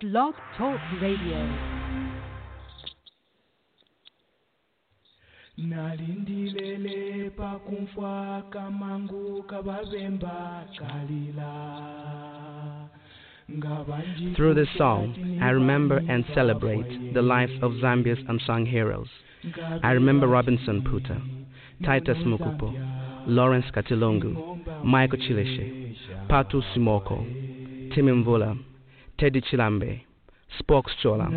Blog Talk Radio. nalindilele pakumfa kamangu kababemba kalila Through this song, I remember and celebrate the lives of Zambia's unsung heroes. I remember Robinson Puta, Titus Mukupo, Lawrence Katilungu, Michael Chilishe, Patu Simoko, Timimvula, Teddy Chilambe, Spock Chola,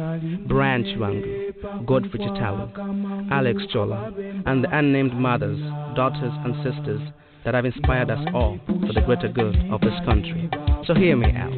Brian Chiwangu, Godfrey Chitalu, Alex Chola, and the unnamed mothers, daughters, and sisters that have inspired us all for the greater good of this country. So hear me out.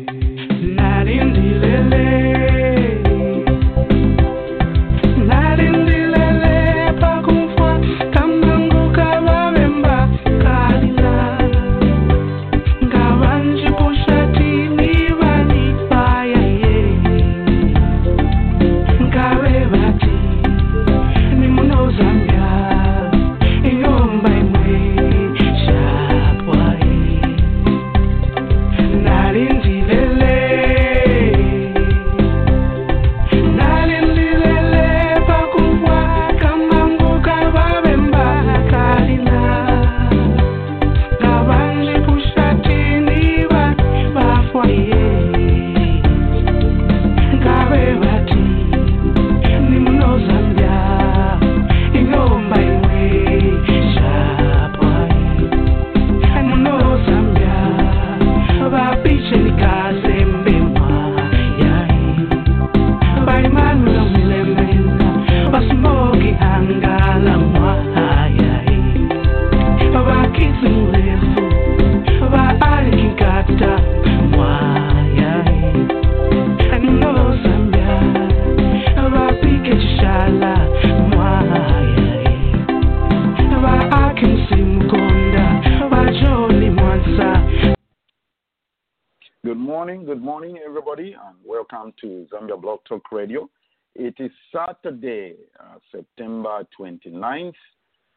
29th,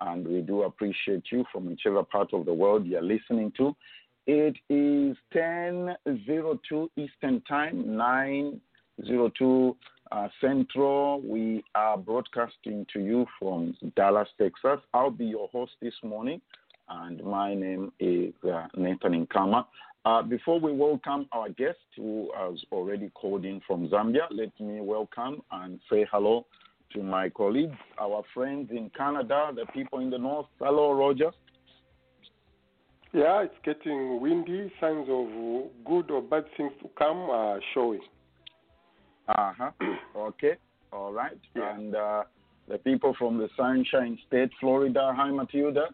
and we do appreciate you from whichever part of the world you're listening to. It is 10:02 Eastern Time, 9:02 uh, Central. We are broadcasting to you from Dallas, Texas. I'll be your host this morning, and my name is uh, Nathan Nkama. Uh, before we welcome our guest who has already called in from Zambia, let me welcome and say hello to my colleagues, our friends in Canada, the people in the north. Hello, Roger. Yeah, it's getting windy. Signs of good or bad things to come are showing. Uh huh. okay. All right. Yeah. And uh, the people from the Sunshine State, Florida. Hi, Matilda.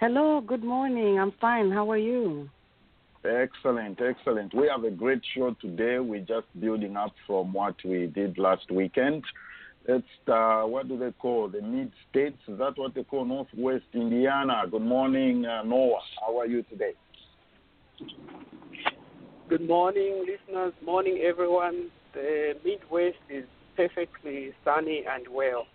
Hello, good morning. I'm fine. How are you? Excellent, excellent. We have a great show today. We're just building up from what we did last weekend. It's uh, what do they call the mid states? Is that what they call Northwest Indiana? Good morning, uh, Noah. How are you today? Good morning, listeners. Morning, everyone. The Midwest is perfectly sunny and well.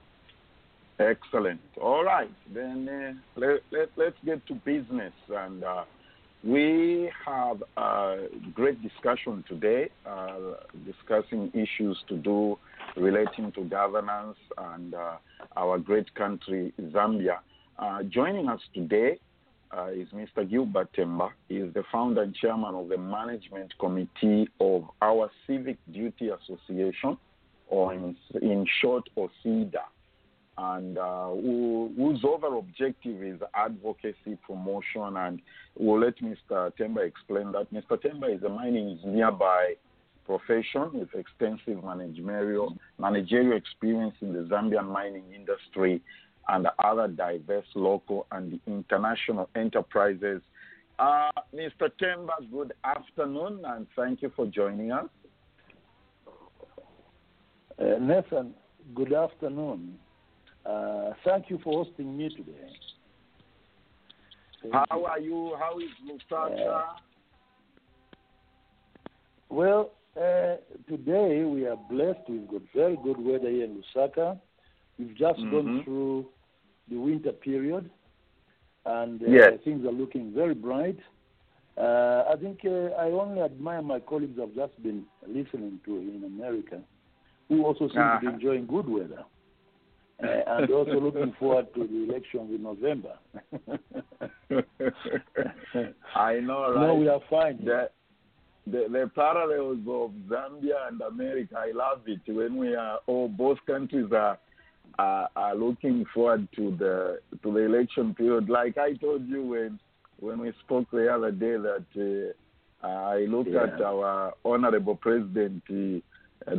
Excellent. All right, then uh, let, let, let's get to business. And uh, we have a great discussion today, uh, discussing issues to do relating to governance and uh, our great country, Zambia. Uh, joining us today uh, is Mr. Gilbert Temba. He is the founder and chairman of the management committee of our Civic Duty Association, or in, in short, OCIDA and uh, who, whose overall objective is advocacy, promotion, and we'll let Mr. Temba explain that. Mr. Temba is a mining engineer by profession with extensive managerial, managerial experience in the Zambian mining industry and other diverse local and international enterprises. Uh, Mr. Temba, good afternoon, and thank you for joining us. Uh, Nathan, good afternoon. Uh, thank you for hosting me today. Thank How you. are you? How is Lusaka? Well, uh, today we are blessed. We've got very good weather here in Lusaka. We've just Mhm. gone through the winter period, and uh, Yes. things are looking very bright. Uh, I think uh, I only admire my colleagues I've just been listening to in America, who also seem to be Uh-huh. enjoying good weather. Uh, and also looking forward to the elections in November. I know, right? No, we are fine. The, the, the parallels of Zambia and America, I love it when we are, all both countries are, are, are looking forward to the to the election period. Like I told you when when we spoke the other day that uh, I look at our honorable president uh,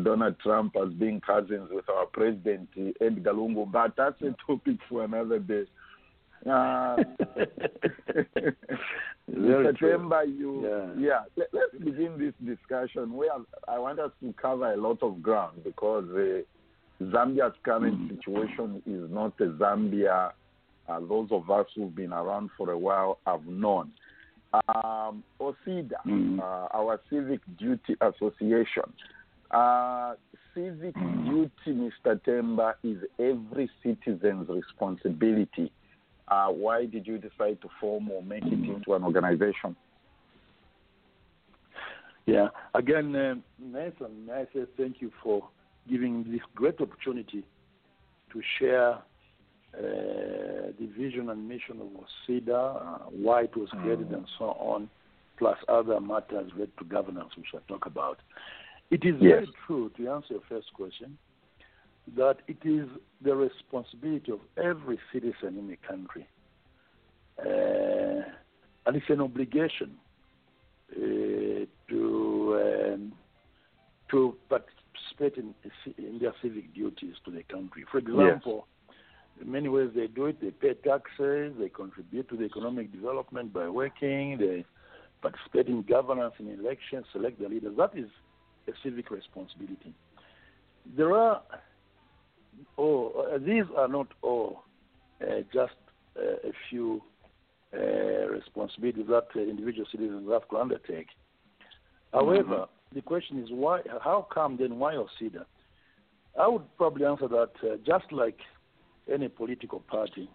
Donald Trump as being cousins with our president Edgar Lungu, but that's a topic for another day. Uh. September, you Yeah. yeah. Let, let's begin this discussion. We have, I want us to cover a lot of ground because uh, Zambia's current Mm. situation is not a Zambia uh, those of us who've been around for a while have known. Um, OCiDA, Mm. uh, our Civic Duty Association. Uh, civic duty, Mr. Temba, is every citizen's responsibility. Uh, why did you decide to form or make it into an organization? Yeah. Again, um, Nathan, may I say thank you for giving this great opportunity to share uh, the vision and mission of OCiDA, uh, why it was created, and so on, plus other matters related to governance, which I'll talk about. It is Yes. very true, to answer your first question, that it is the responsibility of every citizen in the country, uh, and it's an obligation uh, to um, to participate in, in their civic duties to the country. For example, in many ways they do it. They pay taxes. They contribute to the economic development by working. They participate in governance in elections, select the leaders. That is a civic responsibility. There are, oh, uh, these are not all uh, just uh, a few uh, responsibilities that uh, individual citizens have to undertake. However, the question is why? How come then? Why OCiDA? I would probably answer that uh, just like any political party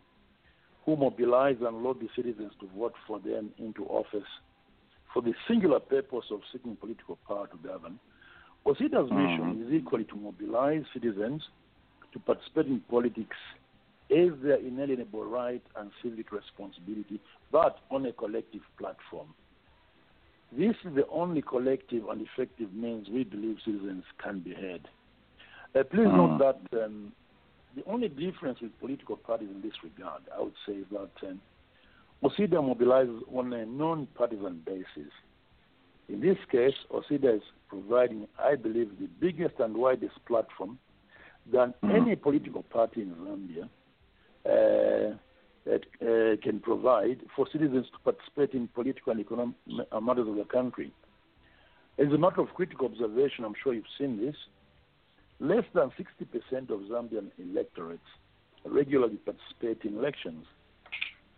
who mobilize and lobby citizens to vote for them into office for the singular purpose of seeking political power to govern, OCiDA's mission is equally to mobilize citizens to participate in politics as their inalienable right and civic responsibility, but on a collective platform. This is the only collective and effective means we believe citizens can be heard. Uh, please note that um, the only difference with political parties in this regard, I would say, is that um, OCiDA mobilizes on a non-partisan basis. In this case, OCiDA is providing, I believe, the biggest and widest platform than any political party in Zambia uh, that uh, can provide for citizens to participate in political and economic matters of the country. As a matter of critical observation, I'm sure you've seen this, less than 60% of Zambian electorates regularly participate in elections.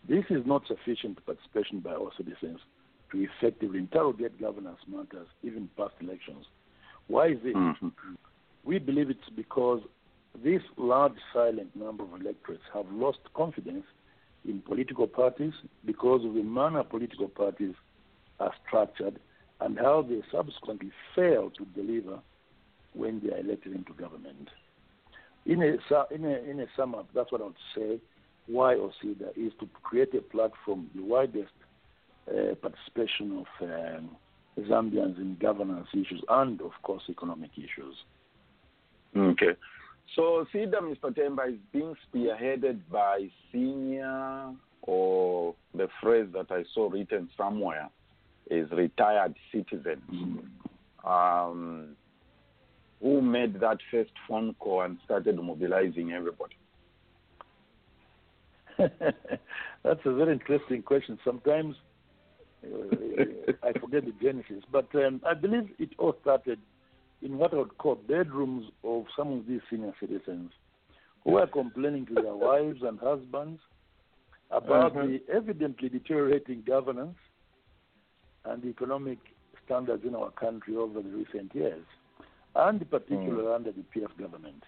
This is not sufficient participation by our citizens to effectively interrogate governance matters, even past elections. Why is this? Mm-hmm. We believe it's because this large silent number of electorates have lost confidence in political parties because of the manner political parties are structured and how they subsequently fail to deliver when they are elected into government. In a, in a, in a sum up, that's what I would say why OCiDA is to create a platform, the widest uh, participation of um, Zambians in governance issues and, of course, economic issues. Okay. So SIDA, Mr. Temba, is being spearheaded by senior or the phrase that I saw written somewhere is retired citizens um, who made that first phone call and started mobilizing everybody. That's a very interesting question. Sometimes Uh, I forget the genesis, but um, I believe it all started in what I would call bedrooms of some of these senior citizens who were complaining to their wives and husbands about uh-huh. the evidently deteriorating governance and the economic standards in our country over the recent years, and particularly hmm. under the PF government.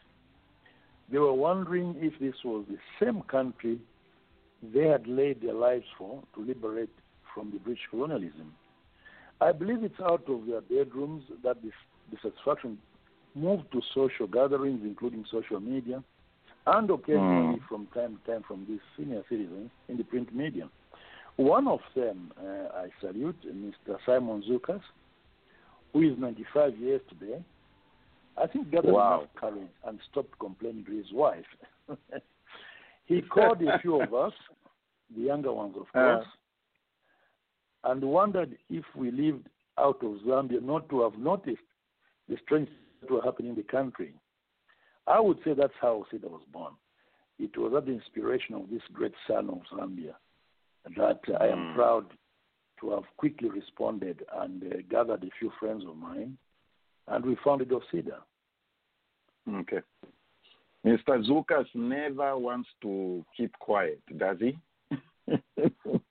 They were wondering if this was the same country they had laid their lives for to liberate from the British colonialism. I believe it's out of their bedrooms that this dissatisfaction moved to social gatherings, including social media, and occasionally Mm. from time to time from these senior citizens in the print media. One of them, uh, I salute, Mr. Simon Zukas, who is 95 years today. I think gathered Wow. enough courage and stopped complaining to his wife. he called a few of us, the younger ones, of Uh. course, and wondered if we lived out of Zambia not to have noticed the strange things that were happening in the country. I would say that's how OCiDA was born. It was at the inspiration of this great son of Zambia that uh, I am Mm. proud to have quickly responded and uh, gathered a few friends of mine, and we founded OCiDA. Okay. Mr. Zukas never wants to keep quiet, does he?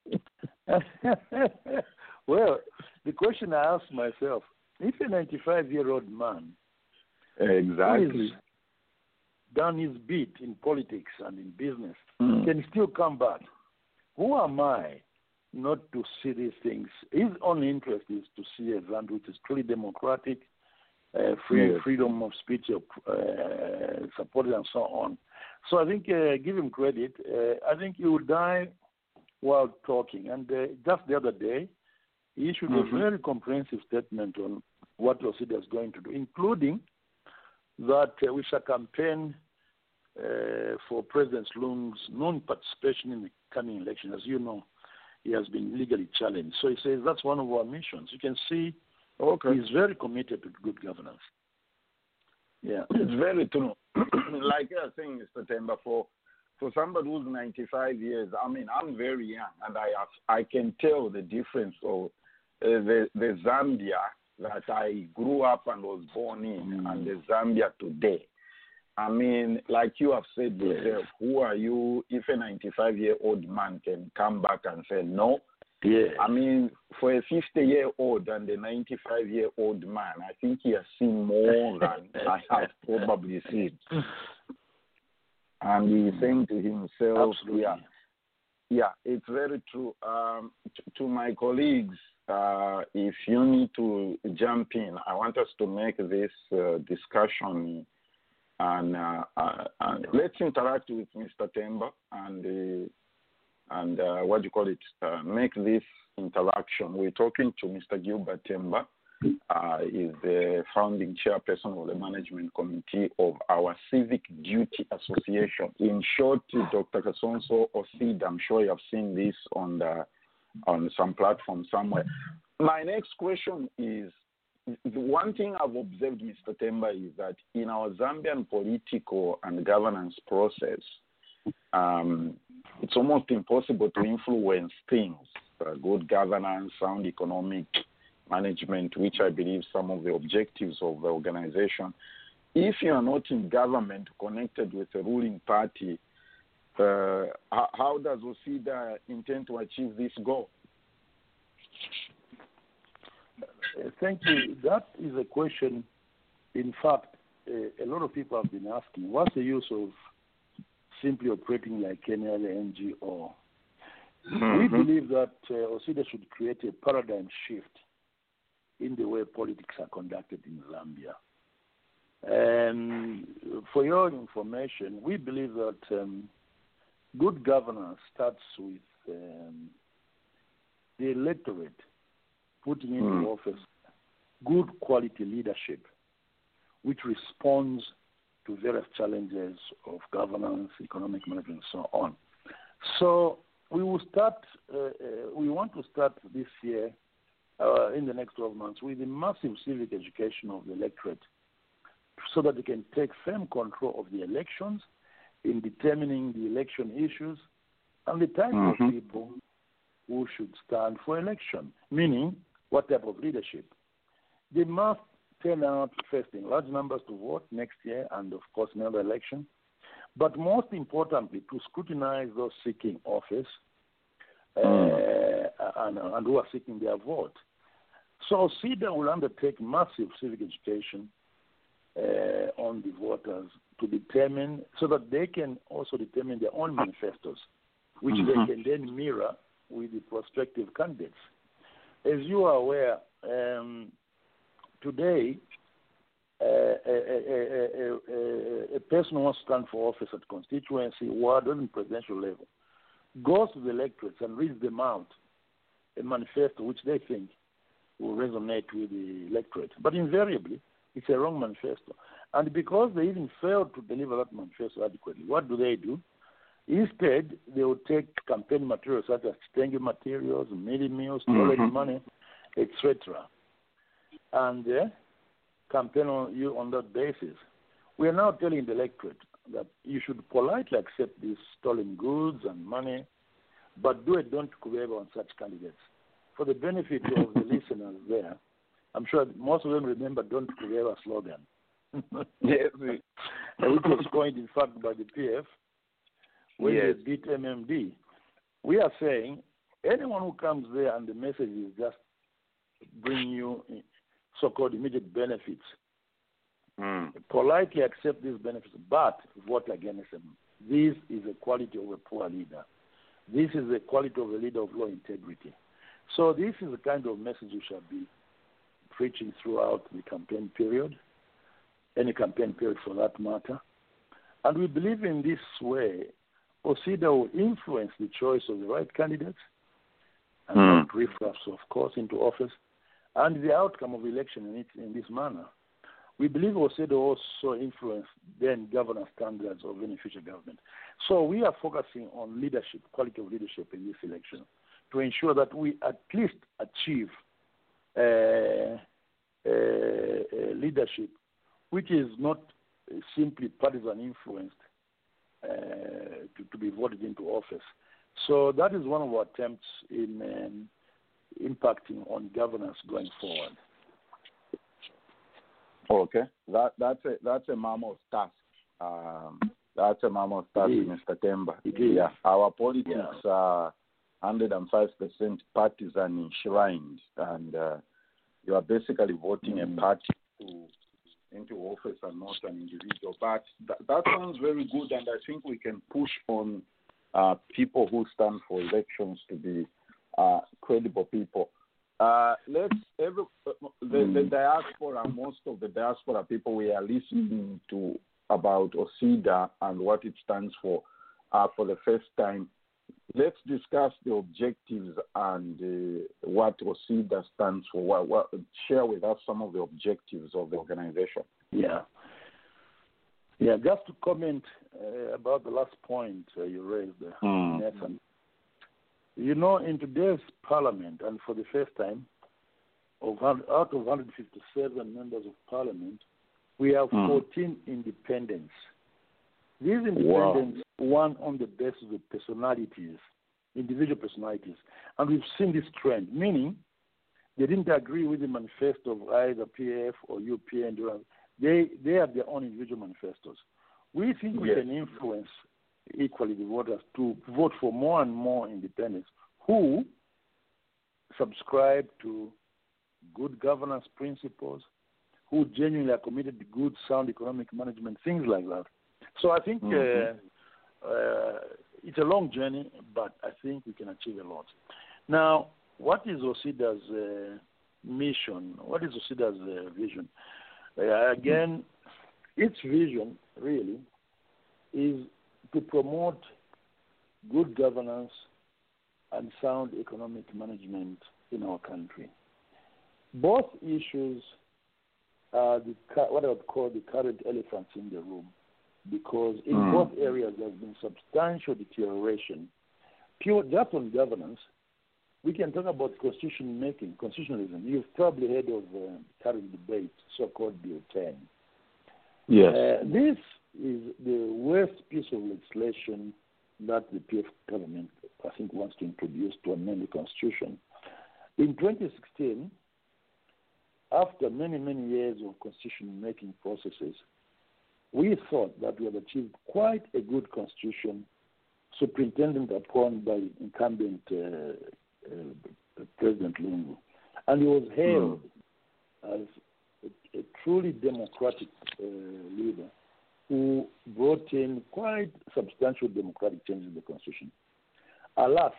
well, the question I ask myself if a 95 year old man exactly. done his bit in politics and in business Mm. can still come back, who am I not to see these things? His only interest is to see a land which is truly democratic, uh, free, Yes. freedom of speech, uh, supported, and so on. So I think, uh, give him credit. Uh, I think he will die while talking. And uh, just the other day, he issued Mhm. a very comprehensive statement on what OCiDA is going to do, including that uh, we shall campaign uh, for President Lungu's non-participation in the coming election. As you know, he has been legally challenged. So he says that's one of our missions. You can see Okay. he's very committed to good governance. Yeah. It's very true. like I are saying, Mr. Temba, for for somebody who's 95 years, I mean, I'm very young, and I have, I can tell the difference of uh, the the Zambia that I grew up and was born in, and the Zambia today. I mean, like you have said yourself, who are you if a 95 year old man can come back and say no? Yeah. I mean, for a 50 year old and a 95 year old man, I think he has seen more than I have probably seen. And he's saying to himself, Absolutely. yeah, yeah, it's very true. Um, t- to my colleagues, uh, if you need to jump in, I want us to make this uh, discussion and, uh, uh, and let's interact with Mr. Temba and uh, and uh, what do you call it? Uh, make this interaction. We're talking to Mr. Gilbert Temba. Uh, is the founding chairperson of the management committee of our Civic Duty Association. In short, Dr. Kasonso Osid, I'm sure you have seen this on the on some platform somewhere. My next question is the one thing I've observed, Mr. Temba, is that in our Zambian political and governance process, um, it's almost impossible to influence things, uh, good governance, sound economic management, which I believe some of the objectives of the organization. If you are not in government connected with the ruling party, uh, how, how does OCiDA intend to achieve this goal? Thank you. That is a question, in fact, uh, a lot of people have been asking. What's the use of simply operating like any other NGO? We Mhm. believe that uh, OCiDA should create a paradigm shift in the way politics are conducted in Zambia. And for your information, we believe that um, good governance starts with um, the electorate putting into Mm. office good quality leadership, which responds to various challenges of governance, economic management, and so on. So we will start. Uh, uh, we want to start this year, uh, in the next 12 months, with a massive civic education of the electorate, so that they can take firm control of the elections in determining the election issues and the type Mhm. of people who should stand for election, meaning what type of leadership. They must turn out first in large numbers to vote next year and, of course, another election. But most importantly, to scrutinize those seeking office uh, and, and who are seeking their vote. So CIDA will undertake massive civic education uh, on the voters to determine, so that they can also determine their own manifestos, which Mhm. they can then mirror with the prospective candidates. As you are aware, um, today, uh, a, a, a, a, a person who wants to stand for office at constituency, ward, or even presidential level goes to the electorates and reads them out a manifesto which they think will resonate with the electorate. But invariably, it's a wrong manifesto. And because they even failed to deliver that manifesto adequately, what do they do? Instead, they will take campaign materials such as stenging materials, mini meals, storage Mhm. money, etc., and uh, campaign on you on that basis. We are now telling the electorate that you should politely accept these stolen goods and money, but do a don't kubeba on such candidates. For the benefit of the listeners there, I'm sure most of them remember don't kubeba slogan. Yes, which was coined, in fact, by the PF when Yes. they beat MMD. We are saying anyone who comes there and the message is just bring you eh, so-called immediate benefits, Mm. politely accept these benefits, but vote against them. This is a quality of a poor leader. This is the quality of a leader of law integrity. So this is the kind of message we shall be preaching throughout the campaign period, any campaign period for that matter. And we believe in this way, OCiDA will influence the choice of the right candidates and hmm. not riffraffs, of course, into office, and the outcome of the election in, it, in this manner. We believe will also influence then governance standards of any future government. So we are focusing on leadership, quality of leadership in this election, to ensure that we at least achieve uh, uh, uh, leadership, which is not simply partisan influenced uh, to, to be voted into office. So that is one of our attempts in um, impacting on governance going forward. Okay, that that's a that's a mammoth task. Um, that's a mammoth task, Mr. Temba. Yeah, our politics Yeah. are 105 percent partisan enshrined, and uh, you are basically voting Mm. a party to, into office and not an individual. But that, that sounds very good, and I think we can push on uh, people who stand for elections to be uh, credible people. Uh, let's every uh, the, the Mm. diaspora, most of the diaspora people we are listening to about OCiDA and what it stands for uh, for the first time. Let's discuss the objectives and uh, what OCiDA stands for. What, what, share with us some of the objectives of the organization. Yeah. Yeah, just to comment uh, about the last point uh, you raised, uh, Mm. Nathan. You know, in today's parliament, and for the first time, of, out of 157 members of parliament, we have Mm. 14 independents. These Wow. independents won on the basis of personalities, individual personalities. And we've seen this trend, meaning they didn't agree with the manifesto of either PF or UPND. They, they have their own individual manifestos. We think we Yes. can influence equally the voters to vote for more and more independents who subscribe to good governance principles, who genuinely are committed to good, sound economic management, things like that. So I think Mhm. uh, uh, it's a long journey, but I think we can achieve a lot. Now, what is OCiDA's uh, mission? What is OCiDA's uh, vision? Uh, again, its vision really is to promote good governance and sound economic management in our country. Both issues are the, what I would call the current elephants in the room because in Mm. both areas there has been substantial deterioration. Pure, just on governance, we can talk about constitution making, constitutionalism. You've probably heard of uh, current debate, so-called Bill 10. Uh, this is the worst piece of legislation that the PF government, I think, wants to introduce to amend the Constitution. In 2016, after many, many years of constitution making processes, we thought that we had achieved quite a good constitution, superintended upon by incumbent uh, uh, President Lungu. And he was hailed as a, a truly democratic uh, leader who brought in quite substantial democratic changes in the constitution. Alas,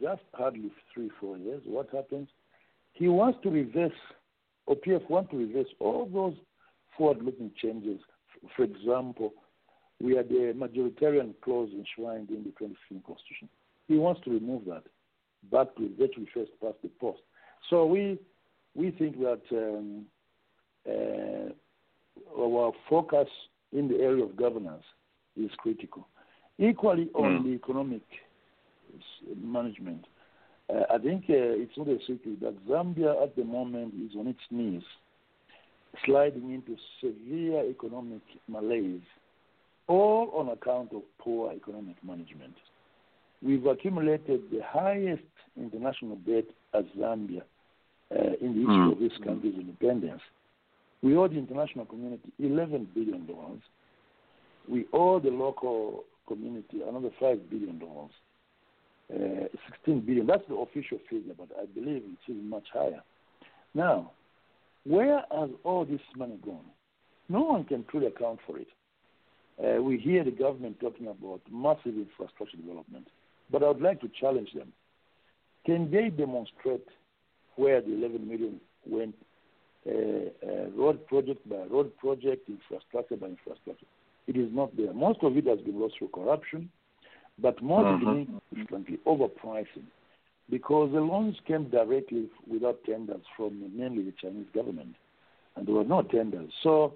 just hardly three, four years, what happens? he wants to reverse, or PF wants to reverse all those forward-looking changes. For example, we had a majoritarian clause enshrined in the 2015 Constitution. He wants to remove that back to virtually first past the post. So we we think that um, uh, our focus in the area of governance is critical. Equally on Mm. the economic management, uh, I think uh, it's not a secret that Zambia at the moment is on its knees, sliding into severe economic malaise, all on account of poor economic management. We've accumulated the highest international debt as Zambia uh, in the history Mm. of this country's independence. We owe the international community $11 billion. We owe the local community another $5 billion. Uh, 16 billion. That's the official figure, but I believe it's even much higher. Now, where has all this money gone? No one can truly account for it. Uh, we hear the government talking about massive infrastructure development, but I would like to challenge them. Can they demonstrate where the 11 million went, road project by road project, infrastructure by infrastructure? It is not there. Most of it has been lost through corruption, but Mhm. significantly, overpricing, because the loans came directly without tenders from mainly the Chinese government, and there were no tenders. So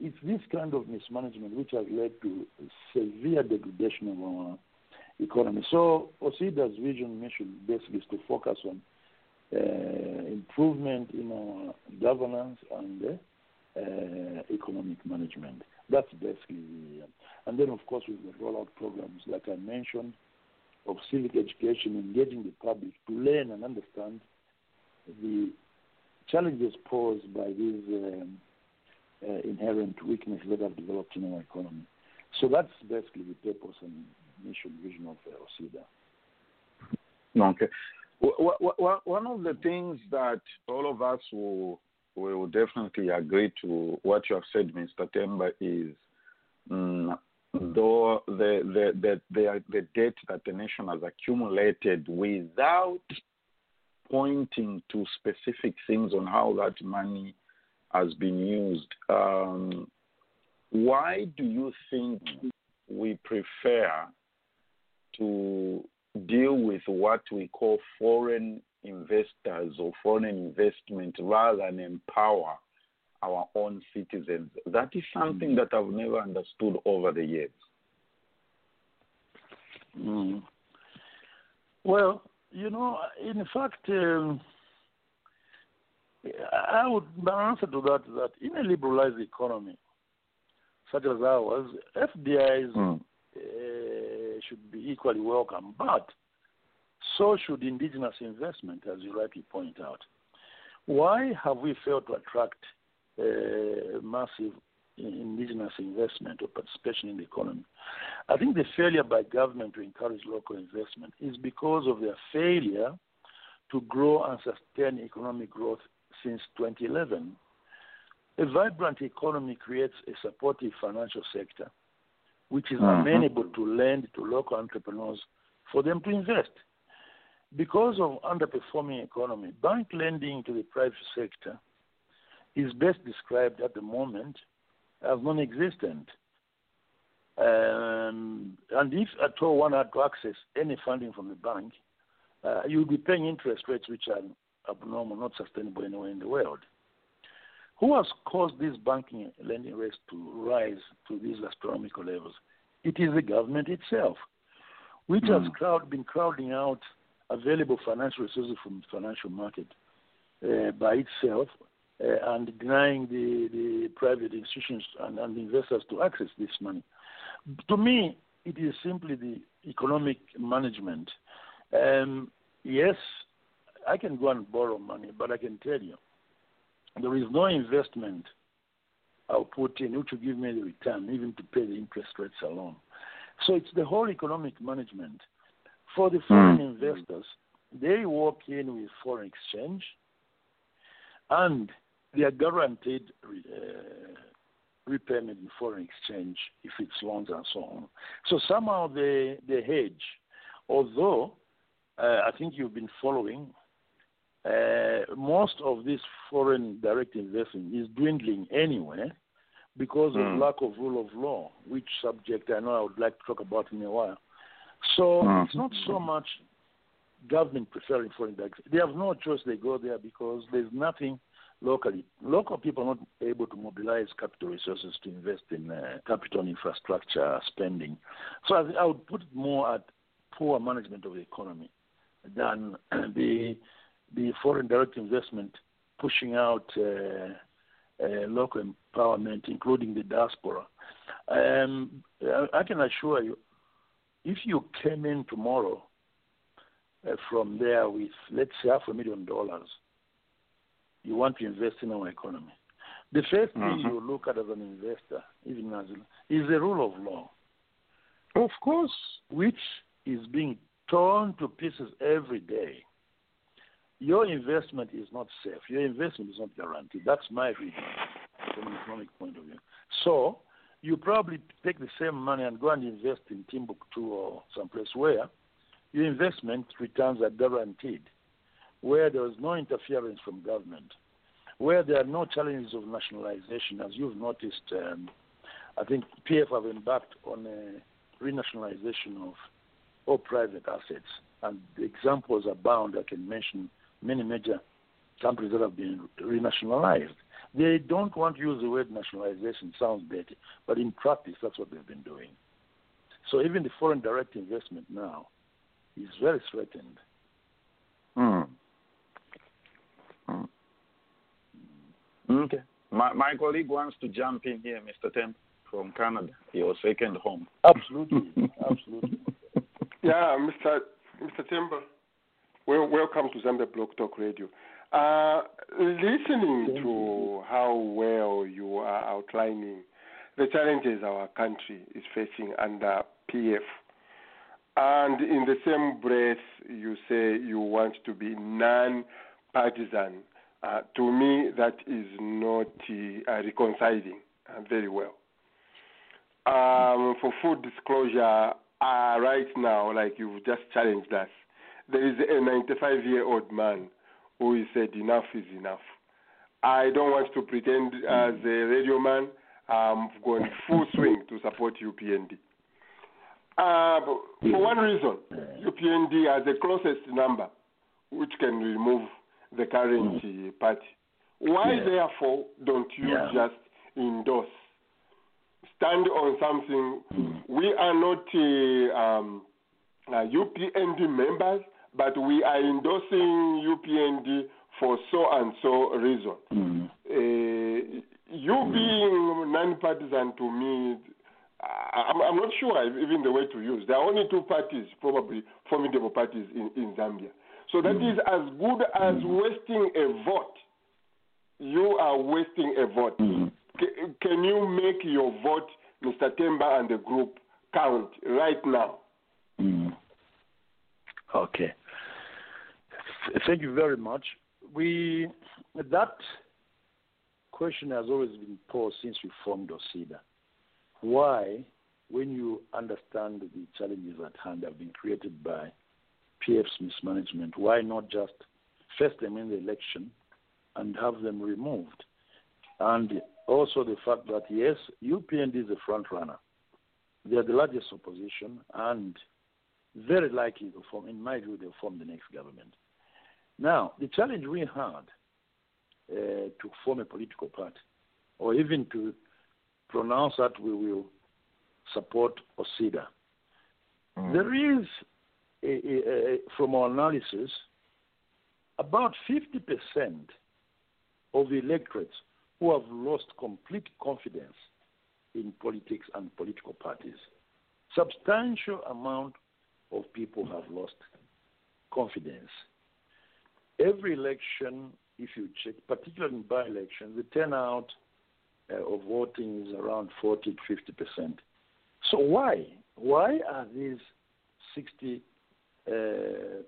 it's this kind of mismanagement which has led to severe degradation of our economy. So OCiDA's vision mission basically is to focus on uh, improvement in our governance and uh, uh, economic management. That's basically, the, and then of course with the rollout programs like I mentioned of civic education, engaging the public to learn and understand the challenges posed by these um, uh, inherent weaknesses that have developed in our economy. So that's basically the purpose and mission vision of uh, OCiDA. Okay. One of the things that all of us will, will definitely agree to what you have said, Mr. Temba, is mm, though the, the, the, the, the debt that the nation has accumulated without pointing to specific things on how that money has been used. Um, why do you think we prefer to deal with what we call foreign investors or foreign investment rather than empower our own citizens? That is something that I've never understood over the years. Mm. Well, you know, in fact, um, I would answer to that is that in a liberalized economy such as ours, FDIs Mm. uh, should be equally welcome, but so should indigenous investment, as you rightly point out. Why have we failed to attract uh, massive indigenous investment or participation in the economy? I think the failure by government to encourage local investment is because of their failure to grow and sustain economic growth since 2011. A vibrant economy creates a supportive financial sector, which is Mhm. amenable to lend to local entrepreneurs for them to invest. Because of underperforming economy, bank lending to the private sector is best described at the moment as non-existent. Um, and if at all one had to access any funding from the bank, uh, you would be paying interest rates which are abnormal, not sustainable anywhere in the world. Who has caused these banking lending rates to rise to these astronomical levels? It is the government itself, which has Mm. crowd, been crowding out available financial resources from the financial market uh, by itself uh, and denying the, the private institutions and, and investors to access this money. To me, it is simply the economic management. Um, yes, I can go and borrow money, but I can tell you, there is no investment I'll put in which will give me the return, even to pay the interest rates alone. So it's the whole economic management. For the foreign Mm. investors, they walk in with foreign exchange and they are guaranteed uh, repayment in foreign exchange if it's loans and so on. So somehow they, they hedge. Although uh, I think you've been following uh, most of this foreign direct investment is dwindling anyway because of Mm. lack of rule of law, which subject I know I would like to talk about in a while. So Mm. it's not so much government preferring foreign direct. They have no choice; they go there because there's nothing locally. Local people are not able to mobilize capital resources to invest in uh, capital infrastructure spending. So I, I would put it more at poor management of the economy than the the foreign direct investment pushing out uh, uh, local empowerment, including the diaspora. Um, I, can assure you, if you came in tomorrow uh, from there with, let's say, half a million dollars, you want to invest in our economy. The first thing Mhm. you look at as an investor, even as is the rule of law, Of course. which is being torn to pieces every day. Your investment is not safe. Your investment is not guaranteed. That's my reading from an economic point of view. So you probably take the same money and go and invest in Timbuktu or someplace where your investment returns are guaranteed, where there is no interference from government, where there are no challenges of nationalization, as you've noticed. Um, I think PF have embarked on a renationalization of all private assets, and examples abound. I can mention many major companies that have been renationalized. They don't want to use the word nationalization, sounds dirty, but in practice, that's what they've been doing. So even the foreign direct investment now is very threatened. Mm. Mm. Okay. My, my colleague wants to jump in here, Mr. Temba from Canada, your second home. Absolutely, absolutely. Yeah, Mr. Mr. Temba, well, welcome to Zambia Blog Talk Radio. Uh, listening to how well you are outlining the challenges our country is facing under PF, and in the same breath, you say you want to be non-partisan. Uh, to me, that is not uh, reconciling uh, very well. Um, for full disclosure, uh, right now, like you've just challenged us, there is a 95 year old man who has said enough is enough. I don't want to pretend as a radio man. I'm going full swing to support UPND. Uh, for one reason, UPND has the closest number which can remove the current uh, party. Why, Yeah. therefore, don't you Yeah. just endorse? Stand on something. We are not uh, um, uh, UPND members, but we are endorsing UPND for so and so reason. Mm. Uh, you being non-partisan to me, I'm, I'm not sure even the way to use. There are only two parties, probably formidable parties in, in Zambia. So that is as good as wasting a vote. You are wasting a vote. C- can you make your vote, Mr. Temba and the group, count right now? Mm. Okay. Th- Thank you very much. We that question has always been posed since we formed OCiDA. Why, when you understand the challenges at hand have been created by PF's mismanagement, why not just face them in the election and have them removed? And also the fact that yes, UPND is a front runner. They are the largest opposition and very likely to form, in my view, they'll form the next government. Now, the challenge we had uh, to form a political party, or even to pronounce that we will support OCiDA, there is, a, a, a, from our analysis, about 50% of the electorates who have lost complete confidence in politics and political parties. Substantial amount of people have lost confidence. Every election, if you check, particularly in by elections, the turnout uh, of voting is around 40 to 50 percent. So why? Why are these 60 uh,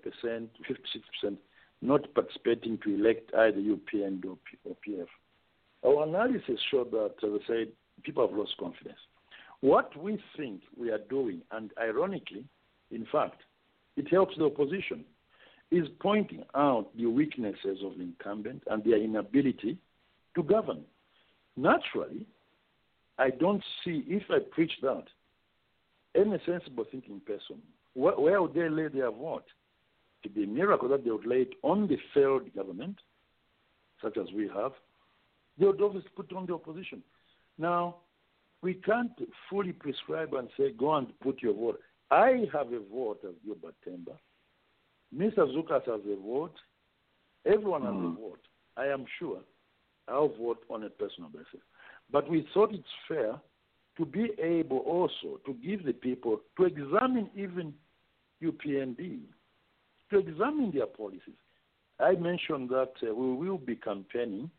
percent, 56 percent not participating to elect either UPND or, P- or PF? Our analysis showed that, as I said, people have lost confidence. What we think we are doing, and ironically, in fact, it helps the opposition. Is pointing out the weaknesses of the incumbent and their inability to govern. Naturally, I don't see, if I preach that, any sensible thinking person, where, where would they lay their vote? To be a miracle that they would lay it on the failed government, such as we have, they would always put on the opposition. Now, we can't fully prescribe and say, go and put your vote. I have a vote as Gilbert Temba. Mr. Zukas has a vote. Everyone has Mm. a vote. I am sure I'll vote on a personal basis. But we thought it's fair to be able also to give the people, to examine even UPND, to examine their policies. I mentioned that uh, we will be campaigning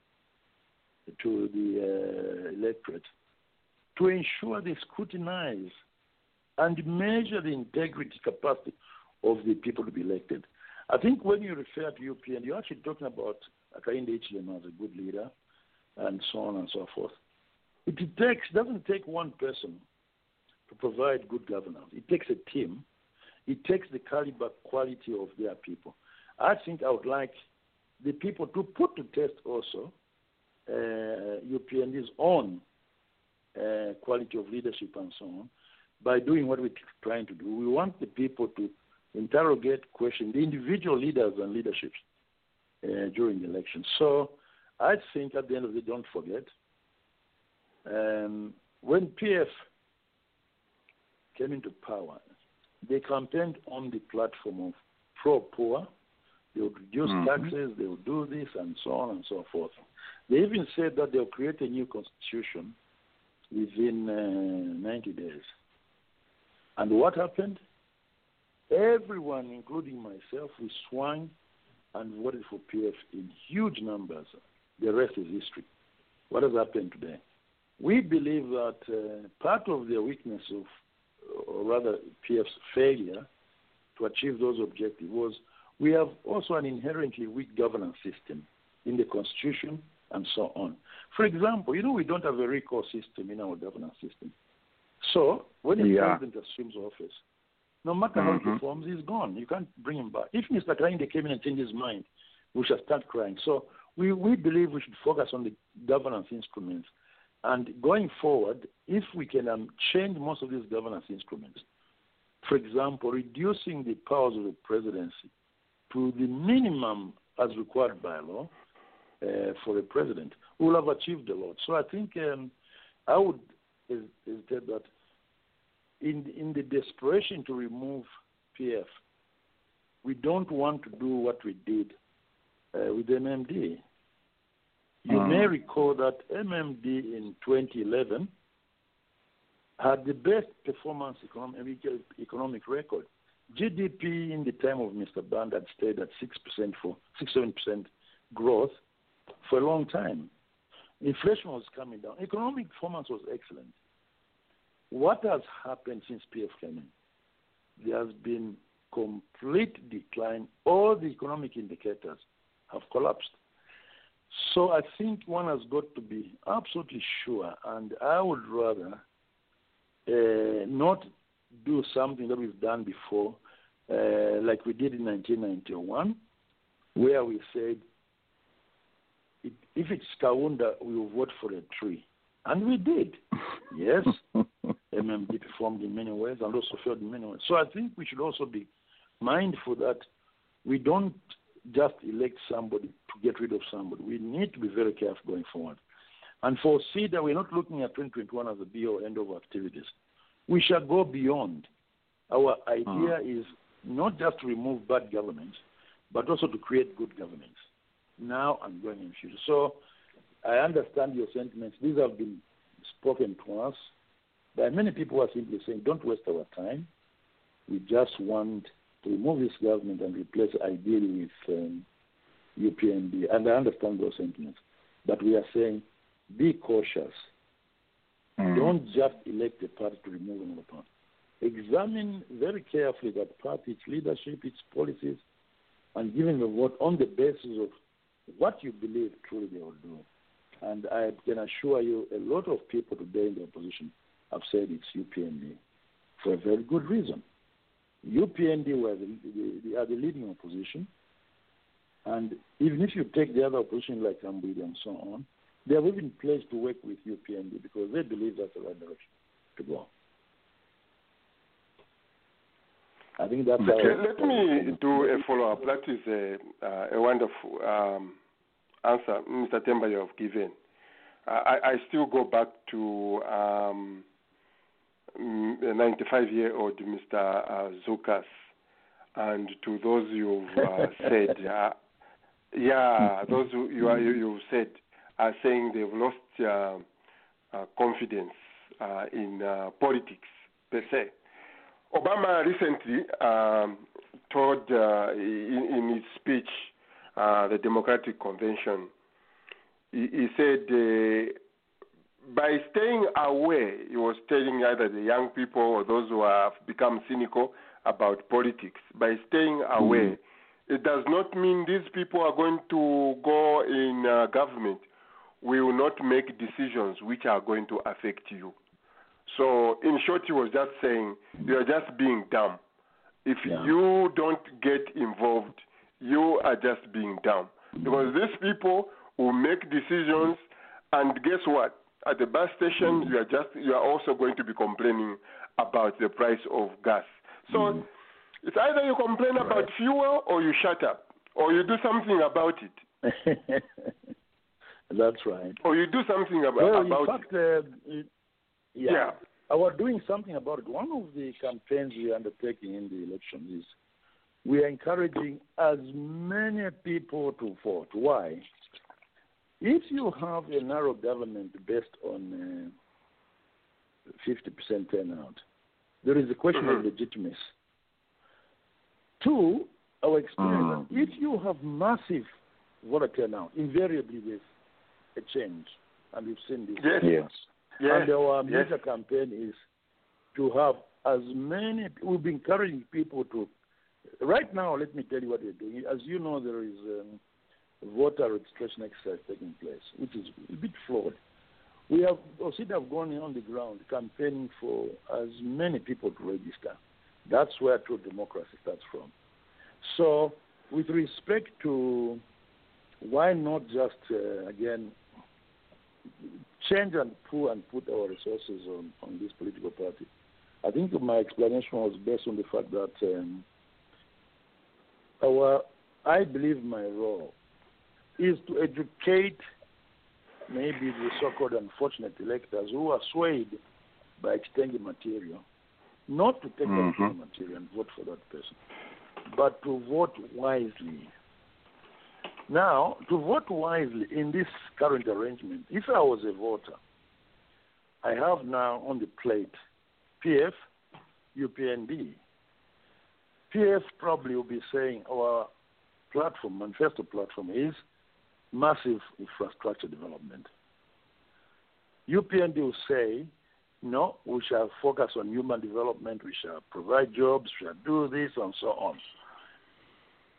to the uh, electorate to ensure they scrutinize and measure the integrity capacity of the people to be elected. I think when you refer to UPN, you're actually talking about Hakainde Hichilema as a good leader and so on and so forth. It takes doesn't take one person to provide good governance. It takes a team. It takes the caliber quality of their people. I think I would like the people to put to test also uh, UPND's own uh, quality of leadership and so on by doing what we're trying to do. We want the people to interrogate, question the individual leaders and leaderships uh, during the election. So I think at the end of the day, don't forget, um, when PF came into power, they campaigned on the platform of pro-poor. They would reduce Mhm. taxes, they would do this, and so on and so forth. They even said that they'll create a new constitution within uh, 90 days. And what happened? Everyone, including myself, we swung and voted for PF in huge numbers. The rest is history. What has happened today? We believe that uh, part of the weakness of, or rather PF's failure to achieve those objectives was we have also an inherently weak governance system in the constitution and so on. For example, you know, we don't have a recall system in our governance system. So when a Yeah. president assumes office, no matter how he Mhm. performs, he's gone. You can't bring him back. If Mr. Kainde came in and changed his mind, we shall start crying. So we, we believe we should focus on the governance instruments. And going forward, if we can um, change most of these governance instruments, for example, reducing the powers of the presidency to the minimum as required by law uh, for a president, we will have achieved a lot. So I think um, I would that that in in the desperation to remove PF, we don't want to do what we did uh, with MMD. You Mhm. may recall that MMD in 2011 had the best performance economic, economic record. GDP in the time of Mr. Banda had stayed at 6% for 6 7% growth for a long time. Inflation was coming down. Economic performance was excellent. What has happened since PF in? There has been complete decline. All the economic indicators have collapsed. So I think one has got to be absolutely sure, and I would rather uh, not do something that we've done before, uh, like we did in 1991, where we said, if it's Kaunda, we will vote for a tree. And we did. Yes, MMD performed in many ways and also failed in many ways. So I think we should also be mindful that we don't just elect somebody to get rid of somebody. We need to be very careful going forward. And for OCiDA, we're not looking at 2021 as a be or end of activities. We shall go beyond. Our idea mm. is not just to remove bad government, but also to create good governance now and going in future. So I understand your sentiments. These have been spoken to us by many people who are simply saying, don't waste our time. We just want to remove this government and replace it ideally with um, UPND. And I understand those sentiments. But we are saying, be cautious. Mm. Don't just elect a party to remove another party. Examine very carefully that party, its leadership, its policies, and give them a vote on the basis of what you believe truly they will do. And I can assure you, a lot of people today in the opposition have said it's UPND for a very good reason. UPND were the, the, the, are the leading opposition. And even if you take the other opposition like Ambudi and so on, they have even pledged to work with UPND because they believe that's the right direction to go. I think that's Okay, let me do a follow up. That is a, uh, a wonderful um, answer, Mr. Temba, you have given. I, I still go back to um, 95 year old Mr. Uh, Zukas and to those you've uh, said, uh, yeah, those who you, are, you, you've said are saying they've lost confidence uh, in uh, politics per se. Obama recently um, told uh, in, in his speech, uh, the Democratic Convention, he, he said uh, by staying away, he was telling either the young people or those who have become cynical about politics, by staying away, it does not mean these people are going to go in uh, government. We will not make decisions which are going to affect you. So, in short, he was just saying you are just being dumb. If Yeah. you don't get involved, you are just being dumb. Because these people will make decisions, and guess what? At the bus station, you are just you are also going to be complaining about the price of gas. So, it's either you complain about fuel or you shut up, or you do something about it, that's right. or you do something about, Well, in about fact, uh, it- yeah, Yeah. our doing something about it. One of the campaigns we are undertaking in the elections is we are encouraging as many people to vote. Why? If you have a narrow government based on uh, 50% turnout, there is a question of Mhm. legitimacy. Two, our experience, if you have massive voter turnout, invariably with a change, and we've seen this. Yes. Yes. yes, And our yes. major campaign is to have as many. We've been encouraging people to. Right now, let me tell you what we're doing. As you know, there is um, voter registration exercise taking place, which is a bit flawed. We have OCiDA have gone on the ground campaigning for as many people to register. That's where true democracy starts from. So, with respect to why not just uh, again change and pull and put our resources on, on this political party. I think my explanation was based on the fact that um, our, I believe my role is to educate maybe the so-called unfortunate electors who are swayed by extended material, not to take mm material and vote for that person, but to vote wisely. Now, to vote wisely in this current arrangement, if I was a voter, I have now on the plate PF, UPND. PF probably will be saying our platform, manifesto platform, is massive infrastructure development. UPND will say, no, we shall focus on human development, we shall provide jobs, we shall do this, and so on.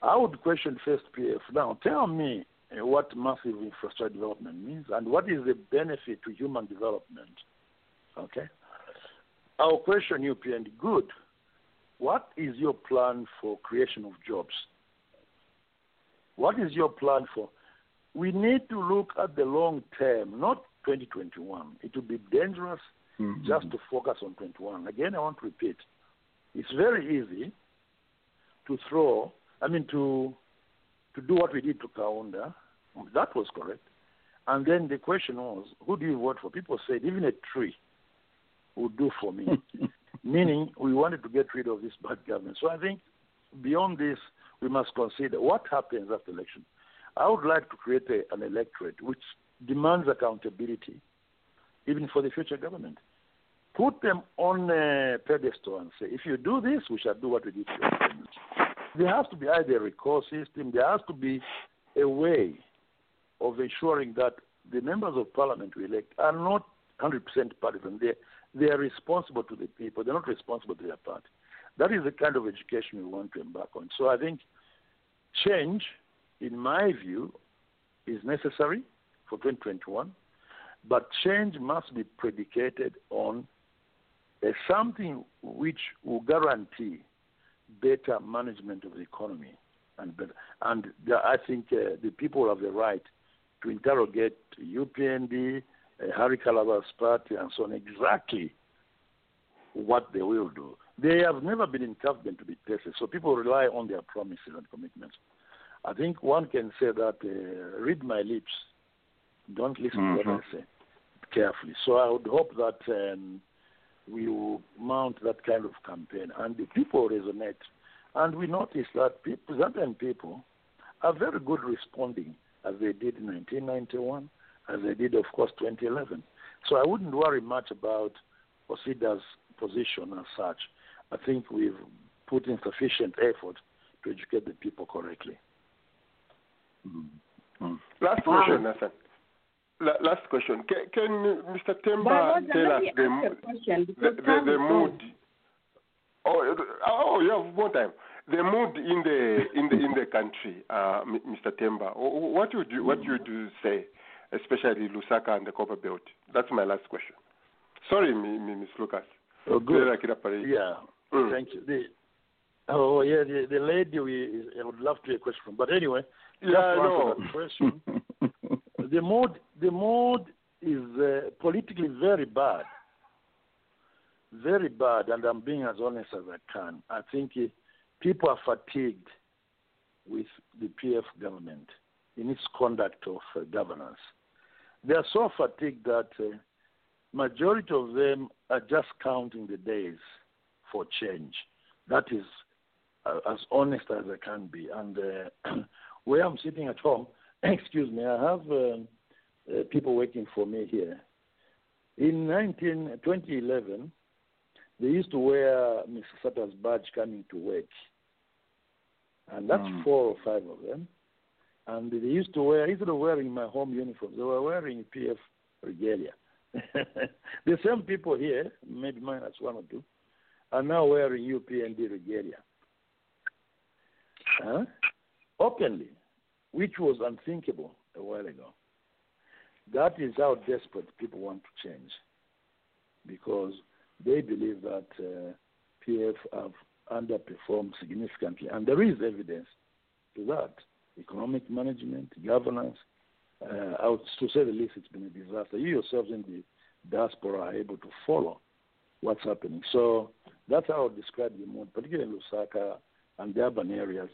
I would question first PF. Now, tell me uh, what massive infrastructure development means and what is the benefit to human development. Okay? I'll question you, PND. Good. What is your plan for creation of jobs? What is your plan for? We need to look at the long term, not 2021. It would be dangerous mm-hmm. just to focus on 21. Again, I want to repeat. It's very easy to throw, I mean, to to do what we did to Kaunda. That was correct. And then the question was, who do you vote for? People said even a tree would do for me. Meaning, we wanted to get rid of this bad government. So I think beyond this, we must consider what happens after election. I would like to create a, an electorate which demands accountability, even for the future government. Put them on a pedestal and say, if you do this, we shall do what we did. There has to be either a recall system, there has to be a way of ensuring that the members of parliament we elect are not 100% partisan. They're, they are responsible to the people, they're not responsible to their party. That is the kind of education we want to embark on. So I think change, in my view, is necessary for 2021, but change must be predicated on uh, something which will guarantee better management of the economy and better. And the, I think uh, the people have the right to interrogate UPND, uh, Harry Kalaba's party, and so on, exactly what they will do. They have never been in government to be tested, so people rely on their promises and commitments. I think one can say that uh, read my lips, don't listen to what I say carefully. So I would hope that um, we will mount that kind of campaign and the people resonate. And we notice that people, Zambian people are very good responding as they did in 1991, as they did, of course, 2011. So I wouldn't worry much about OCiDA's position as such. I think we've put in sufficient effort to educate the people correctly. Mm-hmm. Last question, Nathan. La- last question. Can, can Mr. Temba tell us the, ask question the, the, the mood? Oh, oh, you have more time. The mood in the in the in the country, uh, Mr. Temba. What would you what would you say, especially Lusaka and the Copper Belt? That's my last question. Sorry, M- M- Ms. Lucas. Oh, good. Yeah, Mm. thank you. Oh, yeah, the, the lady, we, I would love to hear a question from. But anyway, Yeah, to I know. that question, the mode, the mode is uh, politically very bad. Very bad, and I'm being as honest as I can. I think uh, people are fatigued with the PF government in its conduct of uh, governance. They are so fatigued that uh, majority of them are just counting the days for change. That is as honest as I can be. And uh, where I'm sitting at home, excuse me, I have um, uh, people waiting for me here. In 19, 2011, they used to wear Mr. Sata's badge coming to work. And that's Mm. four or five of them. And they used to wear, instead of wearing my home uniform, they were wearing PF regalia. the same people here, maybe minus one or two, are now wearing UPND regalia. Huh? Openly, which was unthinkable a while ago. That is how desperate people want to change because they believe that uh, PF have underperformed significantly. And there is evidence to that economic management, governance. Uh, would, to say the least, it's been a disaster. You yourselves in the diaspora are able to follow what's happening. So that's how I would describe the mood, particularly in Lusaka and the urban areas.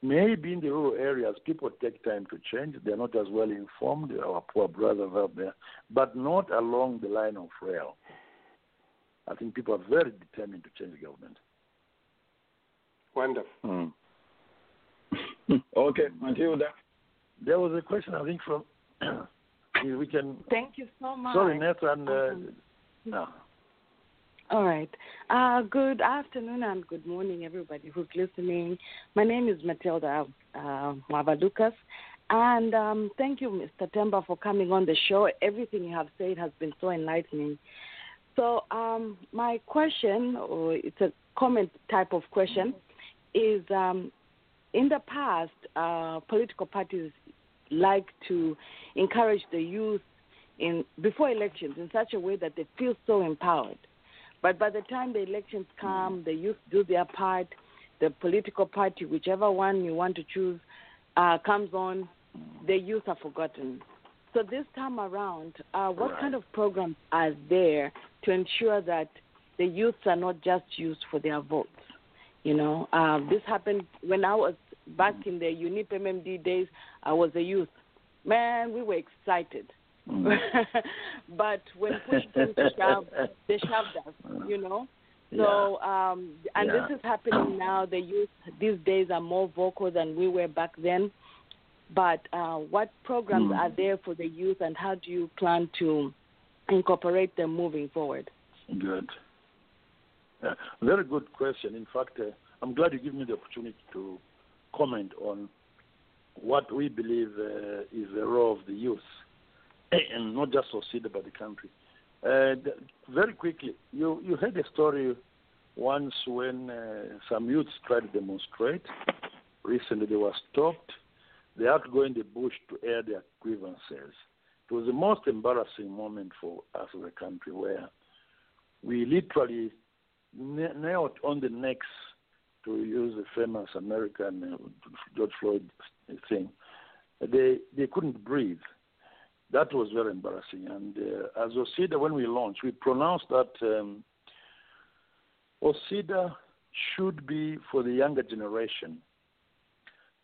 Maybe in the rural areas, people take time to change. They're not as well informed, our poor brothers out there, but not along the line of rail. I think people are very determined to change the government. Wonderful. Mm. okay, Matilda. There was a question, I think, from. we can. Thank you so much. Sorry, Nathan. Uh, no. All right. Uh, good afternoon and good morning, everybody who's listening. My name is Matilda uh, Mava Lucas. And um, thank you, Mr. Temba, for coming on the show. Everything you have said has been so enlightening. So, um, my question, or it's a comment type of question, is um, in the past, uh, political parties like to encourage the youth in before elections in such a way that they feel so empowered. But by the time the elections come, the youth do their part. The political party, whichever one you want to choose, uh, comes on. The youth are forgotten. So this time around, uh, what Right. kind of programs are there to ensure that the youths are not just used for their votes? You know, uh, this happened when I was back in the UNIP MMD days. I was a youth. Man, we were excited. but when push came to shove, they shoved us, you know. So, um, and Yeah. this is happening now. The youth these days are more vocal than we were back then. But uh, what programs Mm. are there for the youth, and how do you plan to incorporate them moving forward? Good. Yeah, very good question. In fact, uh, I'm glad you give me the opportunity to comment on what we believe uh, is the role of the youth, and not just OCiDA, but the country. Uh, very quickly, you, you heard a story once when uh, some youths tried to demonstrate. Recently, they were stopped. They had to go in the bush to air their grievances. It was the most embarrassing moment for us as a country where we literally na- nailed on the necks to use the famous American uh, George Floyd thing, they they couldn't breathe. That was very embarrassing. And uh, as OCIDA, when we launched, we pronounced that um, OCIDA should be for the younger generation,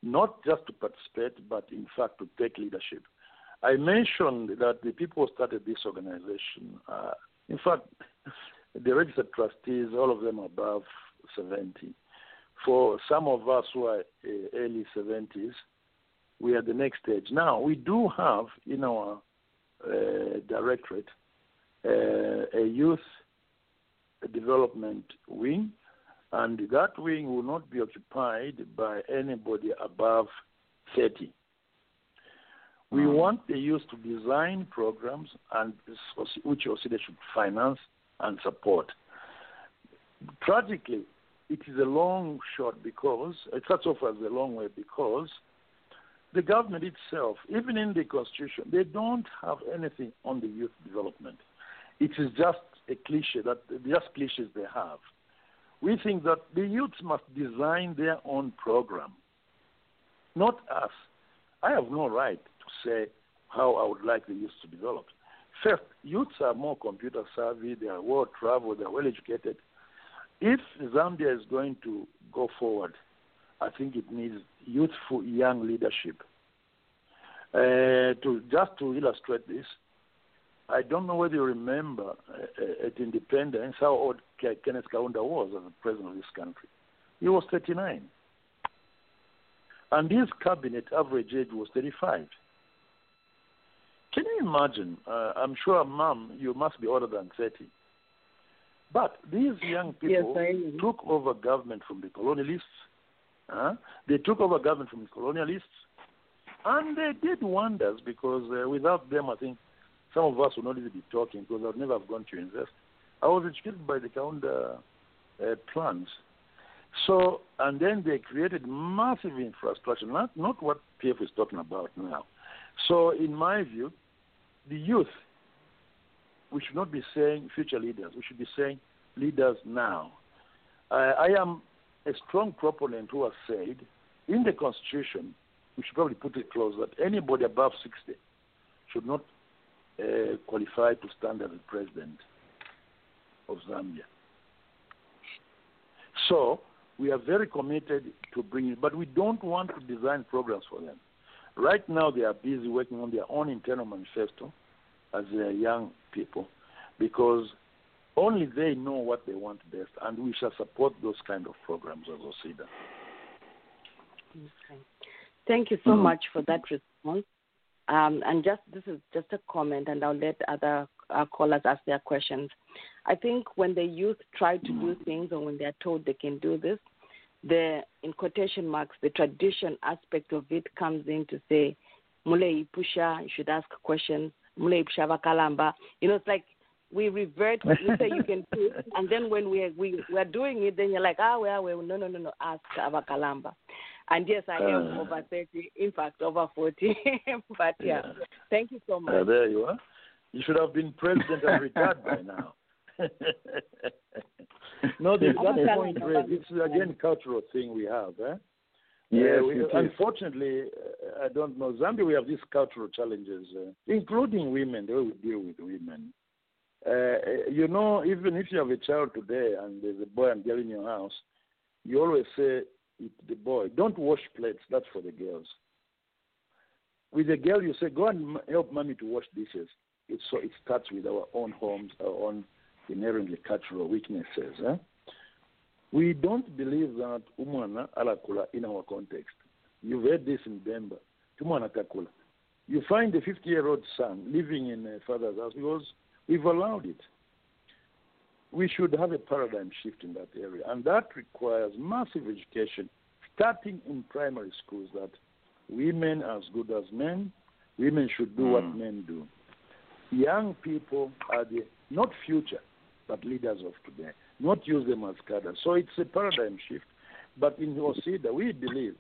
not just to participate, but in fact to take leadership. I mentioned that the people who started this organization, uh, in fact, the registered trustees, all of them above 70. For some of us who are uh, early 70s, we are the next stage. Now, we do have in our uh, directorate uh, a youth development wing, and that wing will not be occupied by anybody above 30. We Mm. want the youth to design programs and which OCIDA should finance and support. Tragically, it is a long shot because it starts off as a long way because the government itself, even in the constitution, they don't have anything on the youth development. It is just a cliche that just cliches they have. We think that the youths must design their own program, not us. I have no right to say how I would like the youth to develop. First, youths are more computer savvy, they are well traveled, they are well educated. If Zambia is going to go forward, I think it needs youthful young leadership. Uh, to just to illustrate this, I don't know whether you remember uh, at independence how old Ke- Kenneth Kaunda was as the president of this country. He was 39. And his cabinet average age was 35. Can you imagine? Uh, I'm sure, Mom, you must be older than 30. But these young people am. took over government from the colonialists. They took over government from the colonialists. And they did wonders because uh, without them, I think some of us would not even be talking because I would never have gone to invest. I was educated by the Kaunda uh, plans. So, and then they created massive infrastructure, not, not what PF is talking about now. So, in my view, the youth, we should not be saying future leaders. We should be saying leaders now. Uh, I am a strong proponent who has said in the Constitution, we should probably put it close that anybody above 60 should not uh, qualify to stand as the president of Zambia. So we are very committed to bringing, but we don't want to design programs for them. Right now, they are busy working on their own internal manifesto as are young people, because only they know what they want best, and we shall support those kind of programs as OCIDA. Okay. Thank you so much for that response. Um, and just this is just a comment, and I'll let other uh, callers ask their questions. I think when the youth try to do things, or when they are told they can do this, the in quotation marks the tradition aspect of it comes in to say, "Mule pusha, you should ask questions." Mule pusha vakalamba. You know, it's like we revert. We say you can do it, and then when we are, we we're doing it, then you're like, "Ah, well, well, no, no, no, no, ask vakalamba." And yes, I am Uh. over 30, in fact, over 40. but yeah, Yeah. thank you so much. Uh, there you are. You should have been president and retired by now. no, there's I'm that point you, raised. I'm It's again cultural thing we have. Eh? Yes, Uh, we, it is. unfortunately, uh, I don't know. Zambia, we have these cultural challenges, uh, including women, the way we deal with women. Uh, you know, even if you have a child today and there's a boy and girl in your house, you always say it, the boy, don't wash plates, that's for the girls. With the girl, you say, go and help mommy to wash dishes. So it starts with our own homes, our own inherently cultural weaknesses. Eh? We don't believe that umwana alakula in our context. You've heard this in. Umwana kakula. You find a 50-year-old son living in a father's house because we've allowed it. We should have a paradigm shift in that area, and that requires massive education, starting in primary schools. That women are as good as men. Women should do what Mm. men do. Young people are the not future, but leaders of today. Not use them as cadres. So it's a paradigm shift. But in OCIDA, we believe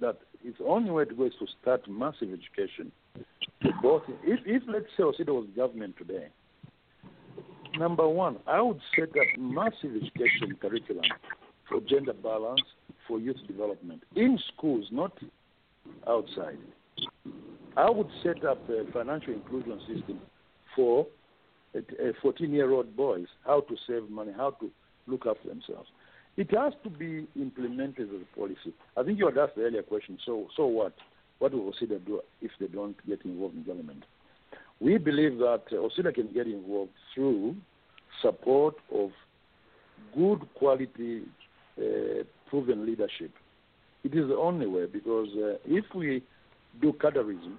that it's the only way to go is to start massive education. to Both, if, if let's say OCIDA was government today, number one, I would set up massive education curriculum for gender balance for youth development in schools, not outside. I would set up a financial inclusion system for uh, 14 year old boys how to save money, how to look after themselves. It has to be implemented as a policy. I think you had asked the earlier question so, so what? What will OCiDA do if they don't get involved in government? We believe that OCiDA can get involved through support of good quality, uh, proven leadership. It is the only way because uh, if we do cadarism,